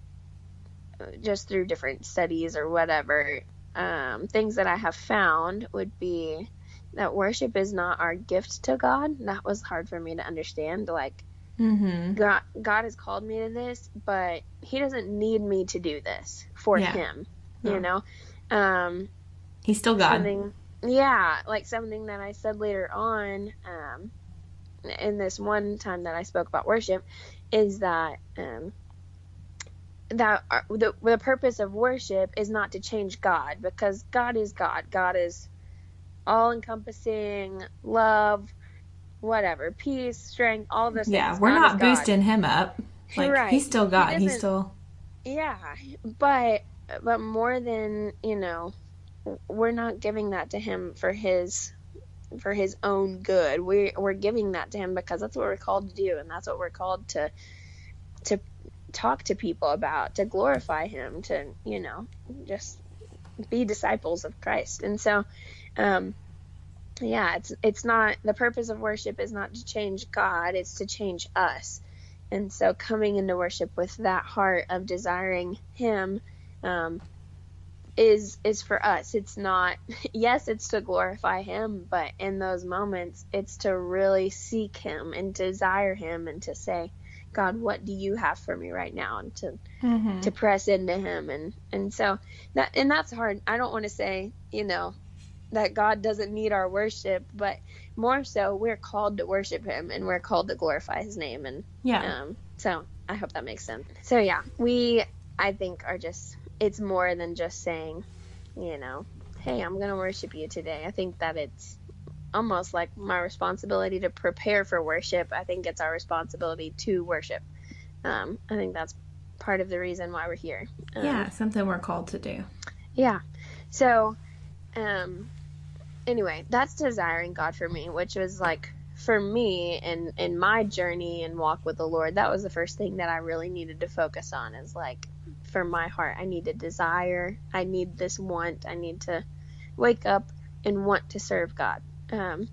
just through different studies or whatever, um, things that I have found would be that worship is not our gift to God. That was hard for me to understand. Like Mm-hmm. God, God has called me to this, but He doesn't need me to do this for Yeah. Him. You know, um, He's still God. yeah like something that i said later on um in this one time that i spoke about worship is that um that our, the, the purpose of worship is not to change god because god is god god is all encompassing love whatever peace strength all this Yeah, we're not God. boosting him up. Like Right. he's still He God. he's still Yeah, but but more than you know, we're not giving that to him for his for his own good. We we're giving that to him because that's what we're called to do, and that's what we're called to to talk to people about, to glorify him, to you know, just be disciples of Christ. And so, um, yeah, it's it's not the purpose of worship is not to change God; it's to change us. And so, coming into worship with that heart of desiring Him um, is is for us. It's not. <laughs> Yes, it's to glorify Him, but in those moments, it's to really seek Him and desire Him, and to say, God, what do you have for me right now? And to mm-hmm. to press into him and and so that and that's hard i don't want to say you know that god doesn't need our worship but more so we're called to worship him and we're called to glorify his name and yeah. um so i hope that makes sense so yeah we i think are just it's more than just saying you know hey i'm gonna worship you today i think that it's almost like my responsibility to prepare for worship i think it's our responsibility to worship um i think that's part of the reason why we're here um, yeah, something we're called to do. yeah. So, um, anyway, that's desiring God for me, which was like for me and in my journey and walk with the Lord. That was the first thing that I really needed to focus on. Is like for my heart, I need to desire. I need this want. I need to wake up and want to serve God, um,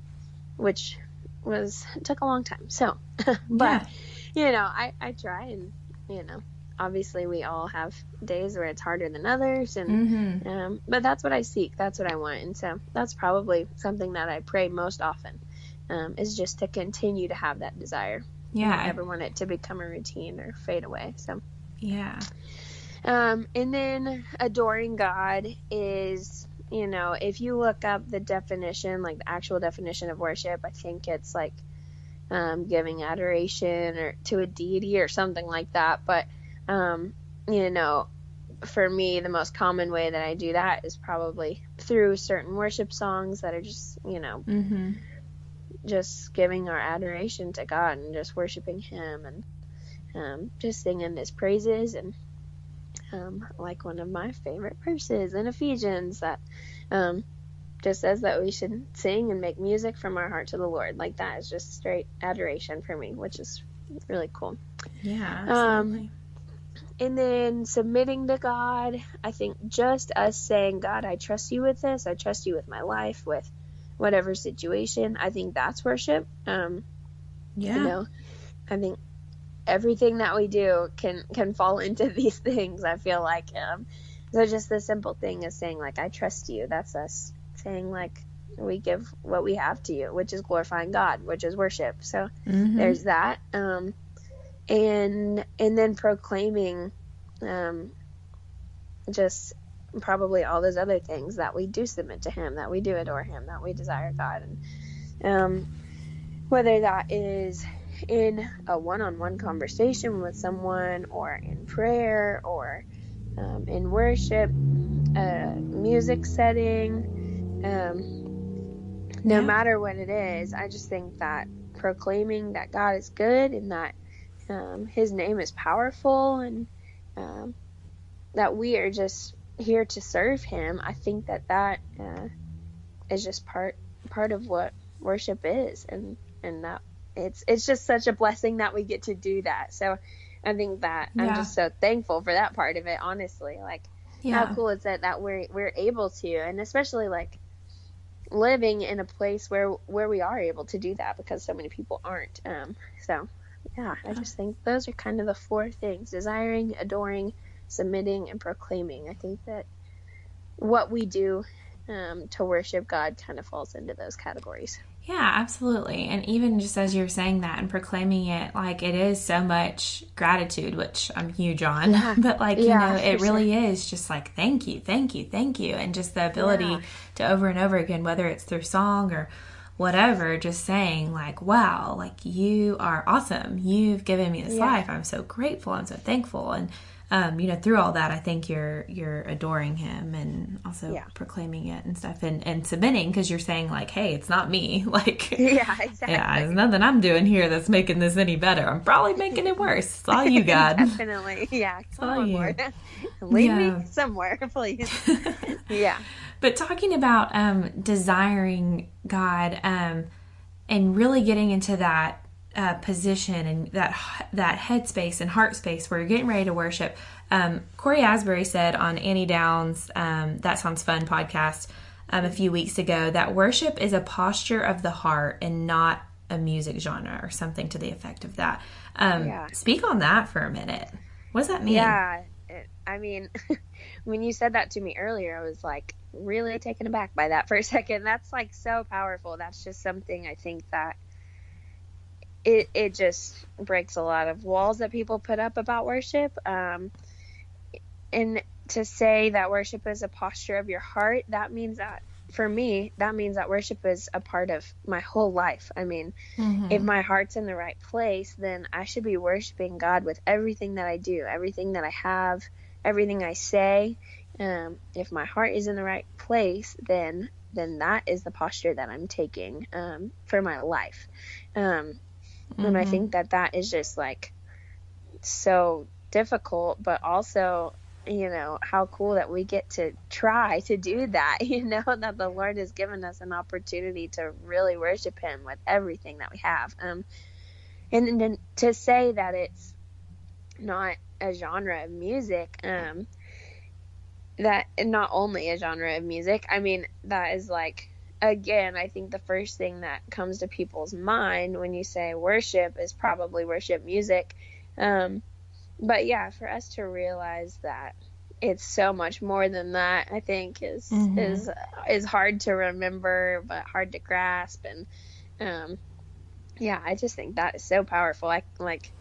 which was took a long time. So, <laughs> but yeah. you know, I I try and you know, obviously we all have days where it's harder than others and Mm-hmm. um, but that's what I seek. That's what I want. And so that's probably something that I pray most often um, is just to continue to have that desire. yeah I never want it to become a routine or fade away. So, Yeah. um, and then adoring God is, you know, if you look up the definition, like the actual definition of worship, I think it's like um, giving adoration or to a deity or something like that. But, um, you know, for me, the most common way that I do that is probably through certain worship songs that are just, you know, Mm-hmm. just giving our adoration to God and just worshiping Him and um, just singing His praises and um, like one of my favorite verses in Ephesians that um, just says that we should sing and make music from our heart to the Lord. Like that is just straight adoration for me, which is really cool. Yeah. Um, Absolutely. And then submitting to God, I think just us saying, God, I trust you with this. I trust you with my life, with whatever situation. I think that's worship. Um, yeah. you know i think everything that we do can can fall <laughs> into these things i feel like um so just the simple thing is saying like i trust you that's us saying like we give what we have to you which is glorifying god which is worship so Mhm. there's that um and and then proclaiming um, just probably all those other things that we do submit to Him, that we do adore Him, that we desire God, and um, whether that is in a one-on-one conversation with someone, or in prayer, or um, in worship, a music setting, um, no Yeah. matter what it is, I just think that proclaiming that God is good and that um, His name is powerful and um, that we are just here to serve Him. I think that that uh, is just part part of what worship is, and and that it's it's just such a blessing that we get to do that. So I think that I'm just so thankful for that part of it. Honestly, like Yeah. how cool is it that we're we're able to, and especially like living in a place where where we are able to do that because so many people aren't. Um, so yeah, I just think those are kind of the four things: desiring, adoring, submitting, and proclaiming. I think that what we do um, to worship God kind of falls into those categories. Yeah, absolutely. And even just as you're saying that and proclaiming it, like it is so much gratitude, which I'm huge on. Yeah. <laughs> But like, Yeah, you know, it really is just like, thank you, thank you, thank you. And just the ability Yeah. to over and over again, whether it's through song or whatever, just saying like, wow, like you are awesome. You've given me this Yeah. life. I'm so grateful. I'm so thankful. And, um, you know, through all that, I think you're, you're adoring him and also Yeah. proclaiming it and stuff and, and submitting because you're saying like, Hey, it's not me. <laughs> Like, <laughs> Yeah, exactly. yeah, there's nothing I'm doing here that's making this any better. I'm probably making it worse. It's all you, <laughs> God. Definitely. Yeah. Come all on, you. Lord. Lead Yeah. me somewhere, please. yeah. But talking about um, desiring God um, and really getting into that uh, position and that that headspace and heart space where you're getting ready to worship. Um, Cory Asbury said on Annie Downs' um, That Sounds Fun podcast um, a few weeks ago that worship is a posture of the heart and not a music genre or something to the effect of that. Um, Yeah. Speak on that for a minute. What does that mean? Yeah. It, I mean, <laughs> when you said that to me earlier, I was like really taken aback by that <laughs> for a second. That's like so powerful. That's just something I think that it it just breaks a lot of walls that people put up about worship. Um, and to say that worship is a posture of your heart, that means that for me, that means that worship is a part of my whole life. I mean, Mhm. if my heart's in the right place, then I should be worshiping God with everything that I do, everything that I have, everything I say. Um, if my heart is in the right place, then then that is the posture that I'm taking um, for my life. Um, And I think that that is just like so difficult, but also, you know, how cool that we get to try to do that, <laughs> you know, that the Lord has given us an opportunity to really worship Him with everything that we have. Um, and then to say that it's not a genre of music, um, that not only a genre of music, I mean, that is like again, I think the first thing that comes to people's mind when you say worship is probably worship music. Um, but yeah, for us to realize that it's so much more than that, I think is Mhm. is is hard to remember, but hard to grasp. And um, yeah, I just think that is so powerful. I like.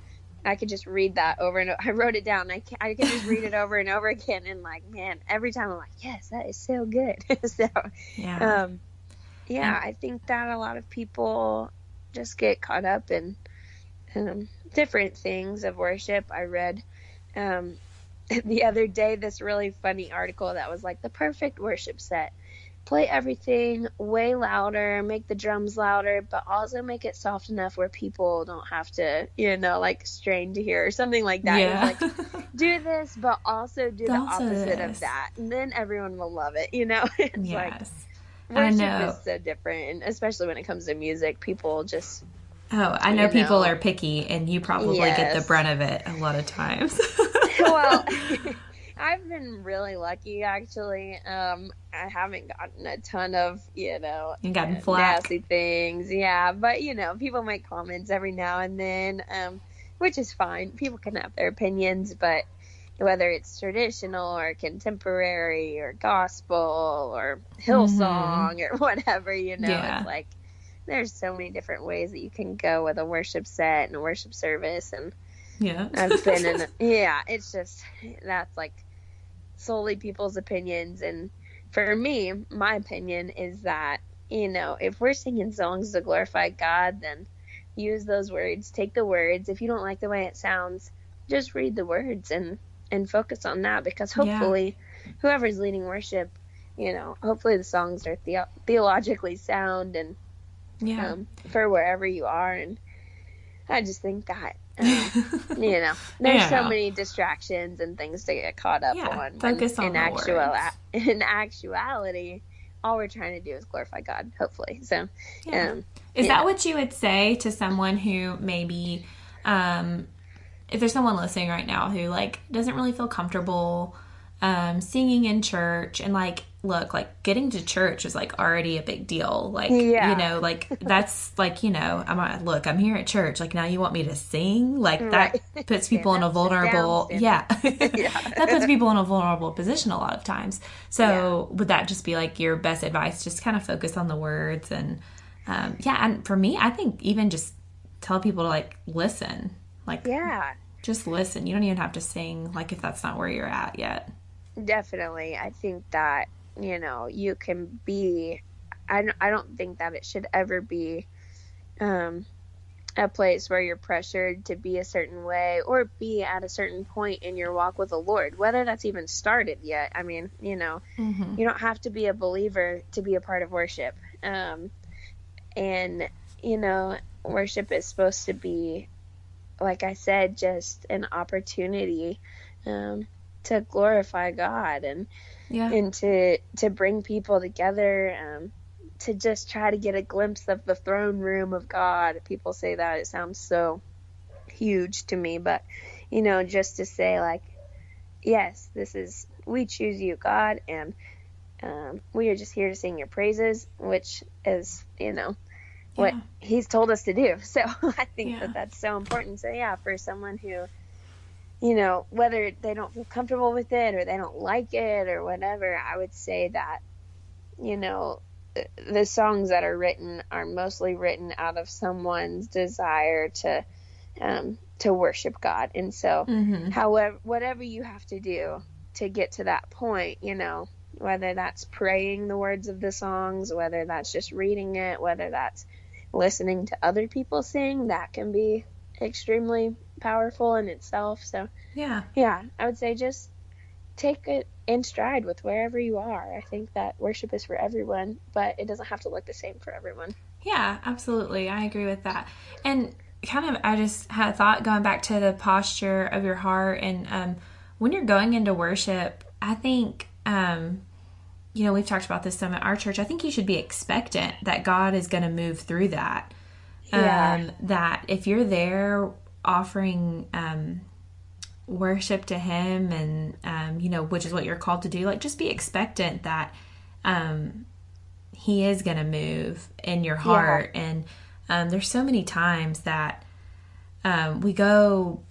I could just read that over and over. <laughs> I wrote it down. I can, I can just read it over and over again, and like, man, every time I'm like, yes, that is so good. <laughs> so, Yeah. um, yeah, I think that a lot of people just get caught up in um, different things of worship. I read um, <laughs> the other day this really funny article that was like the perfect worship set. Play everything way louder, make the drums louder, but also make it soft enough where people don't have to, you know, like strain to hear or something like that. Yeah. like, <laughs> do this, but also do the opposite of that, and then everyone will love it. You know, <laughs> it's like yes. I worship know. is so different, and especially when it comes to music, people just Oh, I know you people know. are picky, and you probably get the brunt of it a lot of times. <laughs> well. I've been really lucky, actually. Um, I haven't gotten a ton of, you know, You gotten flack. nasty things. Yeah, but you know, people make comments every now and then, um, which is fine. People can have their opinions, but whether it's traditional or contemporary or gospel or Hillsong or <laughs> whatever, you know, Yeah. it's like there's so many different ways that you can go with a worship set and a worship service and Yeah. I've been in. <laughs> Yeah, it's just that's like solely people's opinions, and for me, my opinion is that you know if we're singing songs to glorify God, then use those words, take the words. If you don't like the way it sounds, just read the words and and focus on that because hopefully, yeah. whoever's leading worship, you know, hopefully the songs are the- theologically sound and yeah um, for wherever you are and I just think that um, you know <laughs> there's Yeah. so many distractions and things to get caught up Yeah, on. focus when on in actual <laughs> in actuality, all we're trying to do is glorify God. Hopefully, so Yeah. um, Is that what you would say to someone who maybe, um, if there's someone listening right now who like doesn't really feel comfortable um, singing in church and like, look, like getting to church is like already a big deal. Like, Yeah. you know, like <laughs> that's like, you know, I'm uh, look, I'm here at church. Like now you want me to sing? Like that Right. puts <laughs> people in a down, vulnerable, yeah, <laughs> Yeah. that puts people in a vulnerable position a lot of times. So would that just be like your best advice? Just kind of focus on the words and um, yeah. And for me, I think even just tell people to like listen, like yeah, just listen. You don't even have to sing like if that's not where you're at yet. Definitely. I think that you know you can be. I don't, I don't think that it should ever be um, a place where you're pressured to be a certain way or be at a certain point in your walk with the Lord, whether that's even started yet. I mean, you know, Mm-hmm. you don't have to be a believer to be a part of worship. Um, and, you know, worship is supposed to be, like I said, just an opportunity um, to glorify God and Yeah. and to to bring people together um, to just try to get a glimpse of the throne room of God. People say that it sounds so huge to me, but you know, just to say like, yes, this is we choose you, God, and um, we are just here to sing your praises, which is you know what Yeah. He's told us to do. <laughs> So I think Yeah. that that's so important. So yeah, for someone who you know, whether they don't feel comfortable with it or they don't like it or whatever, I would say that, you know, the- songs that are written are mostly written out of someone's desire to, um, to worship God. And so, Mm-hmm. however, whatever you have to do to get to that point, you know, whether that's praying the words of the songs, whether that's just reading it, whether that's listening to other people sing, that can be extremely powerful in itself. So, Yeah. yeah, I would say just take it in stride with wherever you are. I think that worship is for everyone, but it doesn't have to look the same for everyone. Yeah, absolutely. I agree with that. And kind of, I just had a thought going back to the posture of your heart. And um, when you're going into worship, I think, um, you know, we've talked about this some at our church. I think you should be expectant that God is going to move through that. Yeah. Um, that if you're there offering um, worship to Him and, um, you know, which is what you're called to do, like just be expectant that um, He is going to move in your heart. And um, there's so many times that um, we go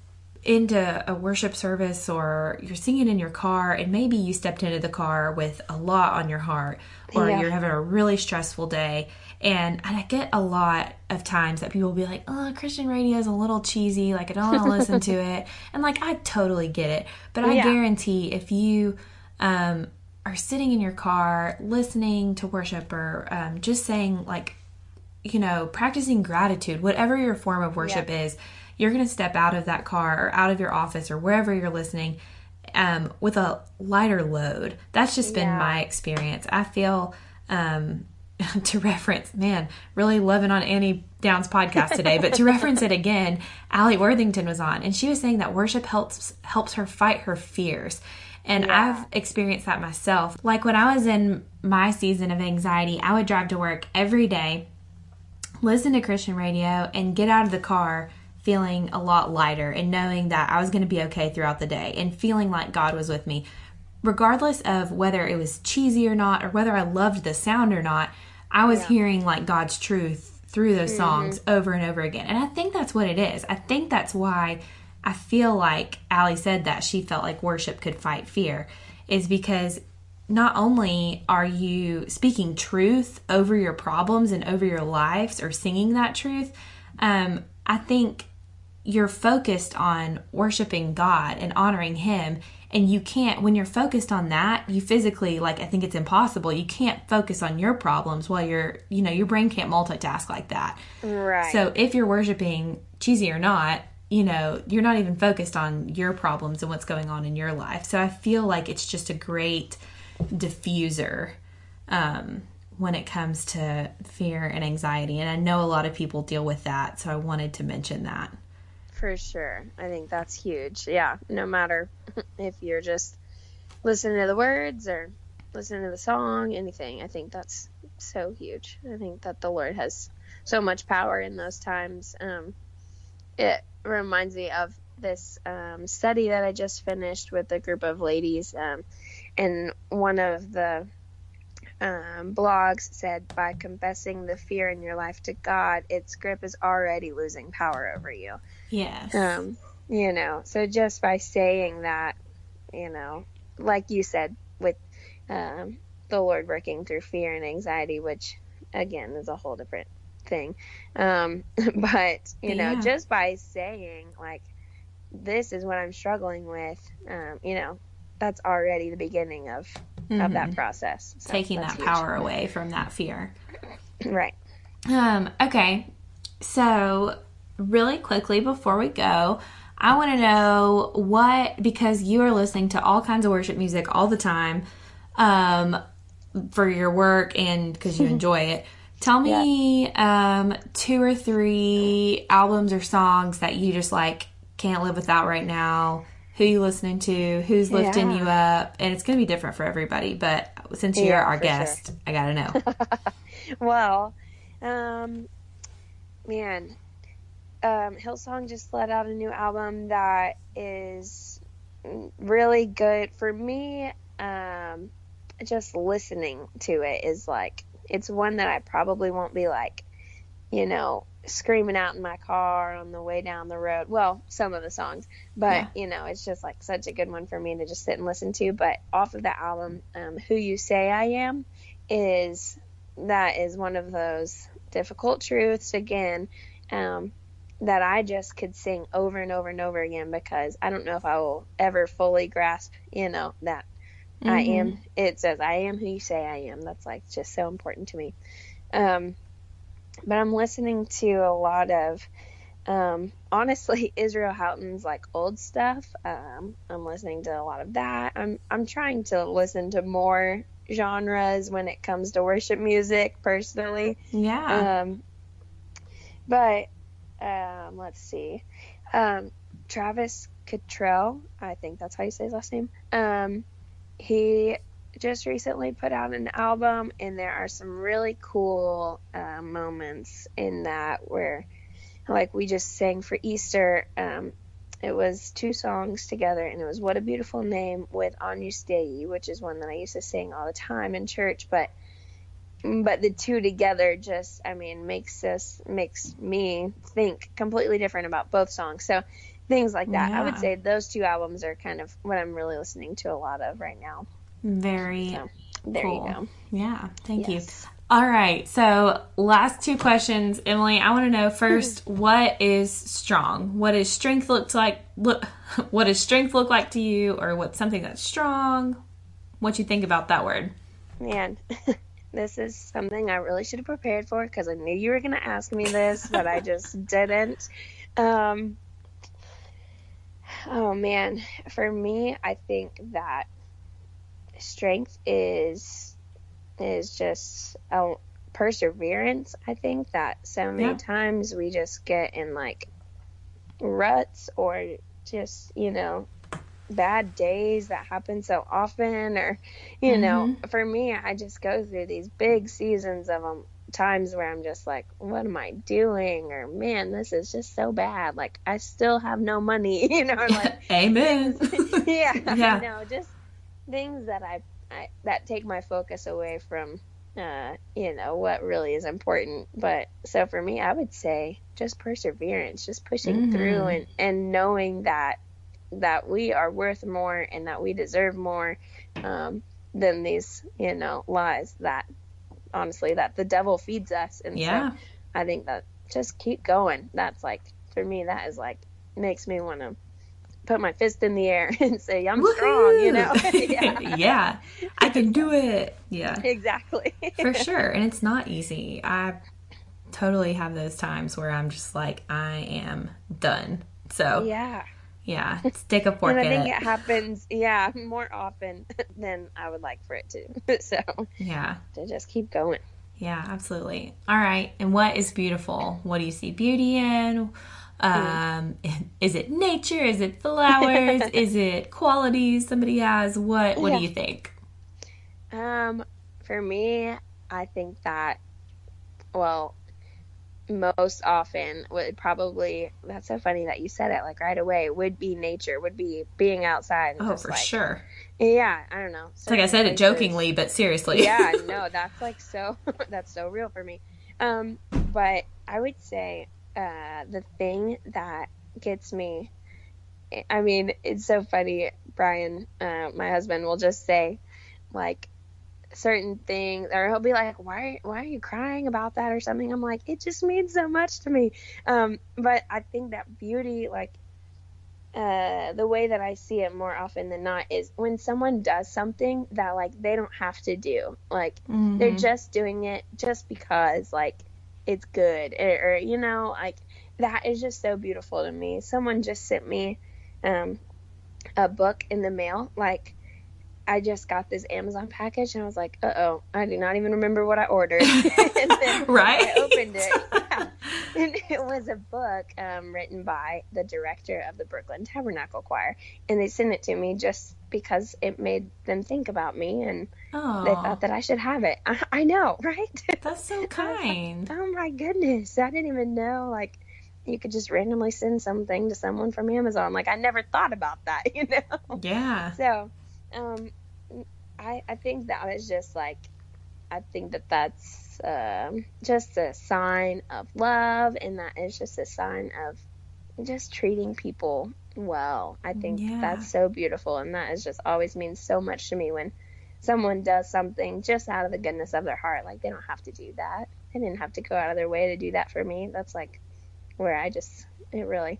into a worship service or you're singing in your car and maybe you stepped into the car with a lot on your heart or Yeah. you're having a really stressful day and, and I get a lot of times that people will be like, "Oh, Christian radio is a little cheesy, like I don't want to listen to <laughs> it." And like I totally get it. But I Yeah. guarantee if you um are sitting in your car listening to worship or um, just saying like you know, practicing gratitude, whatever your form of worship is, you're going to step out of that car or out of your office or wherever you're listening um, with a lighter load. That's just been Yeah. my experience. I feel, um, <laughs> to reference, man, really loving on Annie Downs' podcast today, but to reference it again, Alli Worthington was on, and she was saying that worship helps helps her fight her fears. And Yeah. I've experienced that myself. Like when I was in my season of anxiety, I would drive to work every day listen to Christian radio and get out of the car feeling a lot lighter and knowing that I was going to be okay throughout the day and feeling like God was with me. Regardless of whether it was cheesy or not or whether I loved the sound or not, I was hearing like God's truth through those songs over and over again. And I think that's what it is. I think that's why I feel like Alli said that she felt like worship could fight fear is because not only are you speaking truth over your problems and over your lives or singing that truth, um, I think you're focused on worshiping God and honoring Him. And you can't, when you're focused on that, you physically, like, I think it's impossible. You can't focus on your problems while you're, you know, your brain can't multitask like that. Right. So if you're worshiping, cheesy or not, you know, you're not even focused on your problems and what's going on in your life. So I feel like it's just a great diffuser um, when it comes to fear and anxiety. And I know a lot of people deal with that. So I wanted to mention that. For sure. I think that's huge. Yeah. No matter <laughs> if you're just listening to the words or listening to the song, anything, I think that's so huge. I think that the Lord has so much power in those times. Um, it reminds me of this um, study that I just finished with a group of ladies. Um, and one of the um, blogs said by confessing the fear in your life to God, its grip is already losing power over you. Yes. Um, you know, so just by saying that, you know, like you said, with um, the Lord working through fear and anxiety, which again is a whole different thing. Um, <laughs> but, you know, Yeah. just by saying, like, this is what I'm struggling with, um, you know, that's already the beginning of, of that process. So Mm-hmm. Taking that huge. power away from that fear. Right. Um, okay. So, really quickly before we go, I want to know what, because you are listening to all kinds of worship music all the time um, for your work and because you <laughs> enjoy it. Tell me um, two or three albums or songs that you just like can't live without right now. Who you listening to? Who's lifting Yeah. you up? And it's going to be different for everybody. But since you're Yeah, our for sure. guest, I got to know. <laughs> Well, um, man, um, Hillsong just let out a new album that is really good for me. Um, just listening to it is like it's one that I probably won't be like, you know, screaming out in my car on the way down the road. Well, some of the songs, but Yeah. you know, it's just like such a good one for me to just sit and listen to. But off of the album, um, "Who You Say I Am" is that is one of those difficult truths again um, that I just could sing over and over and over again because I don't know if I will ever fully grasp, you know, that I Mhm. am. It says I am who you say I am. That's like just so important to me. Um, but I'm listening to a lot of, um, honestly, <laughs> Israel Houghton's like old stuff. Um, I'm listening to a lot of that. I'm I'm trying to listen to more genres when it comes to worship music personally. Yeah. Um, but um, let's see. Um, Travis Cottrell, I think that's how you say his last name. Um, he just recently put out an album, and there are some really cool uh, moments in that where, like, we just sang for Easter. Um, it was two songs together, and it was "What a Beautiful Name" with "On Stay," which is one that I used to sing all the time in church, but but the two together just i mean makes us makes me think completely different about both songs so things like that i would say those two albums are kind of what i'm really listening to a lot of right now Very so there cool. you go Yeah, thank you. All right, so last two questions, Emily. I want to know first, <laughs> what is strong? What does strength looks like? Look, <laughs> what does strength look like to you, or what's something that's strong? What you think about that word? man <laughs> this is something i really should have prepared for because i knew you were going to ask me this but i just <laughs> didn't. Um oh man. For me i think that strength is is just a perseverance. I think that so many Yeah. times we just get in like ruts or just you know bad days that happen so often or you know for me i just go through these big seasons of um, times where i'm just like what am i doing or man this is just so bad like i still have no money <laughs> you know <laughs> like Amen. <laughs> yeah, Yeah. no, just things that I, I that take my focus away from, uh, you know, what really is important. But so for me, I would say just perseverance, just pushing Mhm. through and and knowing that that we are worth more and that we deserve more um, than these, you know, lies that honestly that the devil feeds us. And yeah, so I think that just keep going. That's like for me, that is like makes me want to put my fist in the air <laughs> and say I'm Woo-hoo! strong, you know. <laughs> <laughs> yeah. yeah. I can do it. Yeah. Exactly. For sure. And it's not easy. I totally have those times where I'm just like I am done. So Yeah. Yeah, stick a fork and I think it. it happens, yeah, <laughs> more often <laughs> than I would like for it to. <laughs> so, yeah, to just keep going. Yeah, absolutely. All right. And what is beautiful? What do you see beauty in? Um, is it nature? Is it flowers? is it qualities somebody has? What What yeah. do you think? Um, for me, I think that well, most often would probably that's so funny that you said it like right away would be nature would be being outside oh for like, sure. Yeah i don't know. It's like i said it jokingly but seriously. Yeah <laughs> no that's like so <laughs> that's so real for me. Um but i would say uh the thing that gets me i mean it's so funny brian uh, my husband will just say like certain things, or he'll be like why why are you crying about that or something? I'm like it just means so much to me. Um but i think that beauty like uh the way that i see it more often than not is when someone does something that like they don't have to do. Like mm-hmm. they're just doing it just because like it's good. Or, or you know like that is just so beautiful to me. Someone just sent me um a book in the mail like I just got this Amazon package and I was like, uh oh, I do not even remember what I ordered. <laughs> <laughs> right. I opened it. <laughs> Yeah. And it was a book um, written by the director of the Brooklyn Tabernacle Choir. And they sent it to me just because it made them think about me and oh. they thought that I should have it. I, I know, right? That's so kind. Like, oh my goodness. I didn't even know, like, you could just randomly send something to someone from Amazon. Like, I never thought about that, you know? Yeah. So, um, I I think that is just like I think that that's uh, just a sign of love, and that is just a sign of just treating people well. I think yeah. that's so beautiful, and that is just always means so much to me when someone does something just out of the goodness of their heart. Like they don't have to do that. They didn't have to go out of their way to do that for me. That's like where I just it really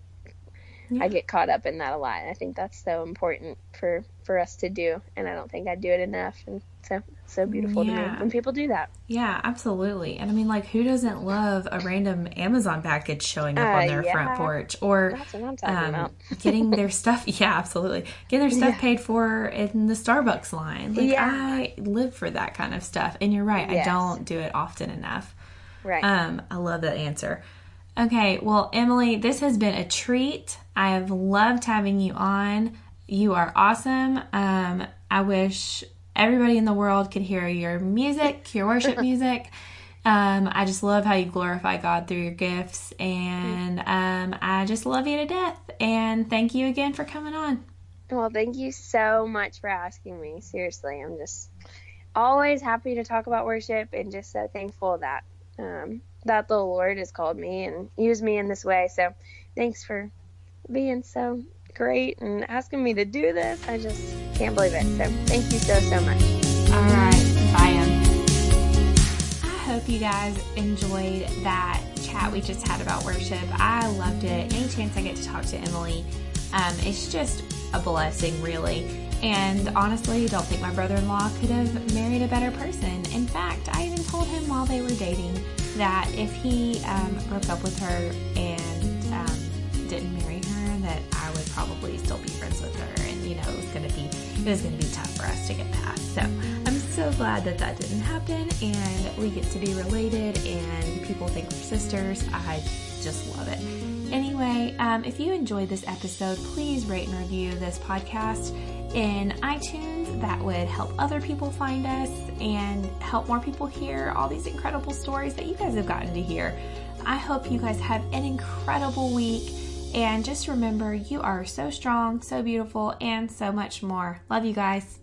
yeah. I get caught up in that a lot. And I think that's so important for for us to do, and I don't think I do it enough. And so so beautiful yeah. to me when people do that. Yeah, absolutely. And I mean, like, who doesn't love a random Amazon package showing up uh, on their yeah. front porch or um, <laughs> getting their stuff? Yeah, absolutely. Getting their stuff yeah. paid for in the Starbucks line. Like, I live for that kind of stuff. And you're right, yes. I don't do it often enough. Right. Um, I love that answer. Okay, well, Emily, this has been a treat. I have loved having you on. You are awesome. Um, I wish everybody in the world could hear your music, your worship <laughs> music. Um, I just love how you glorify God through your gifts, and um, I just love you to death. And thank you again for coming on. Well, thank you so much for asking me. Seriously, I'm just always happy to talk about worship and just so thankful that um, that the Lord has called me and used me in this way. So thanks for being so great and asking me to do this. I just can't believe it. So thank you so, so much. All right. Bye. I hope you guys enjoyed that chat we just had about worship. I loved it. Any chance I get to talk to Emily, um, it's just a blessing, really. And honestly, don't think my brother in law could have married a better person. In fact, I even told him while they were dating that if he um, broke up with her and um, didn't marry probably still be friends with her. And you know, it was gonna be it was gonna be tough for us to get past. So I'm so glad that that didn't happen, and we get to be related, and people think we're sisters. I just love it. Anyway, um, if you enjoyed this episode, please rate and review this podcast in iTunes. That would help other people find us and help more people hear all these incredible stories that you guys have gotten to hear. I hope you guys have an incredible week. And just remember, you are so strong, so beautiful, and so much more. Love you guys.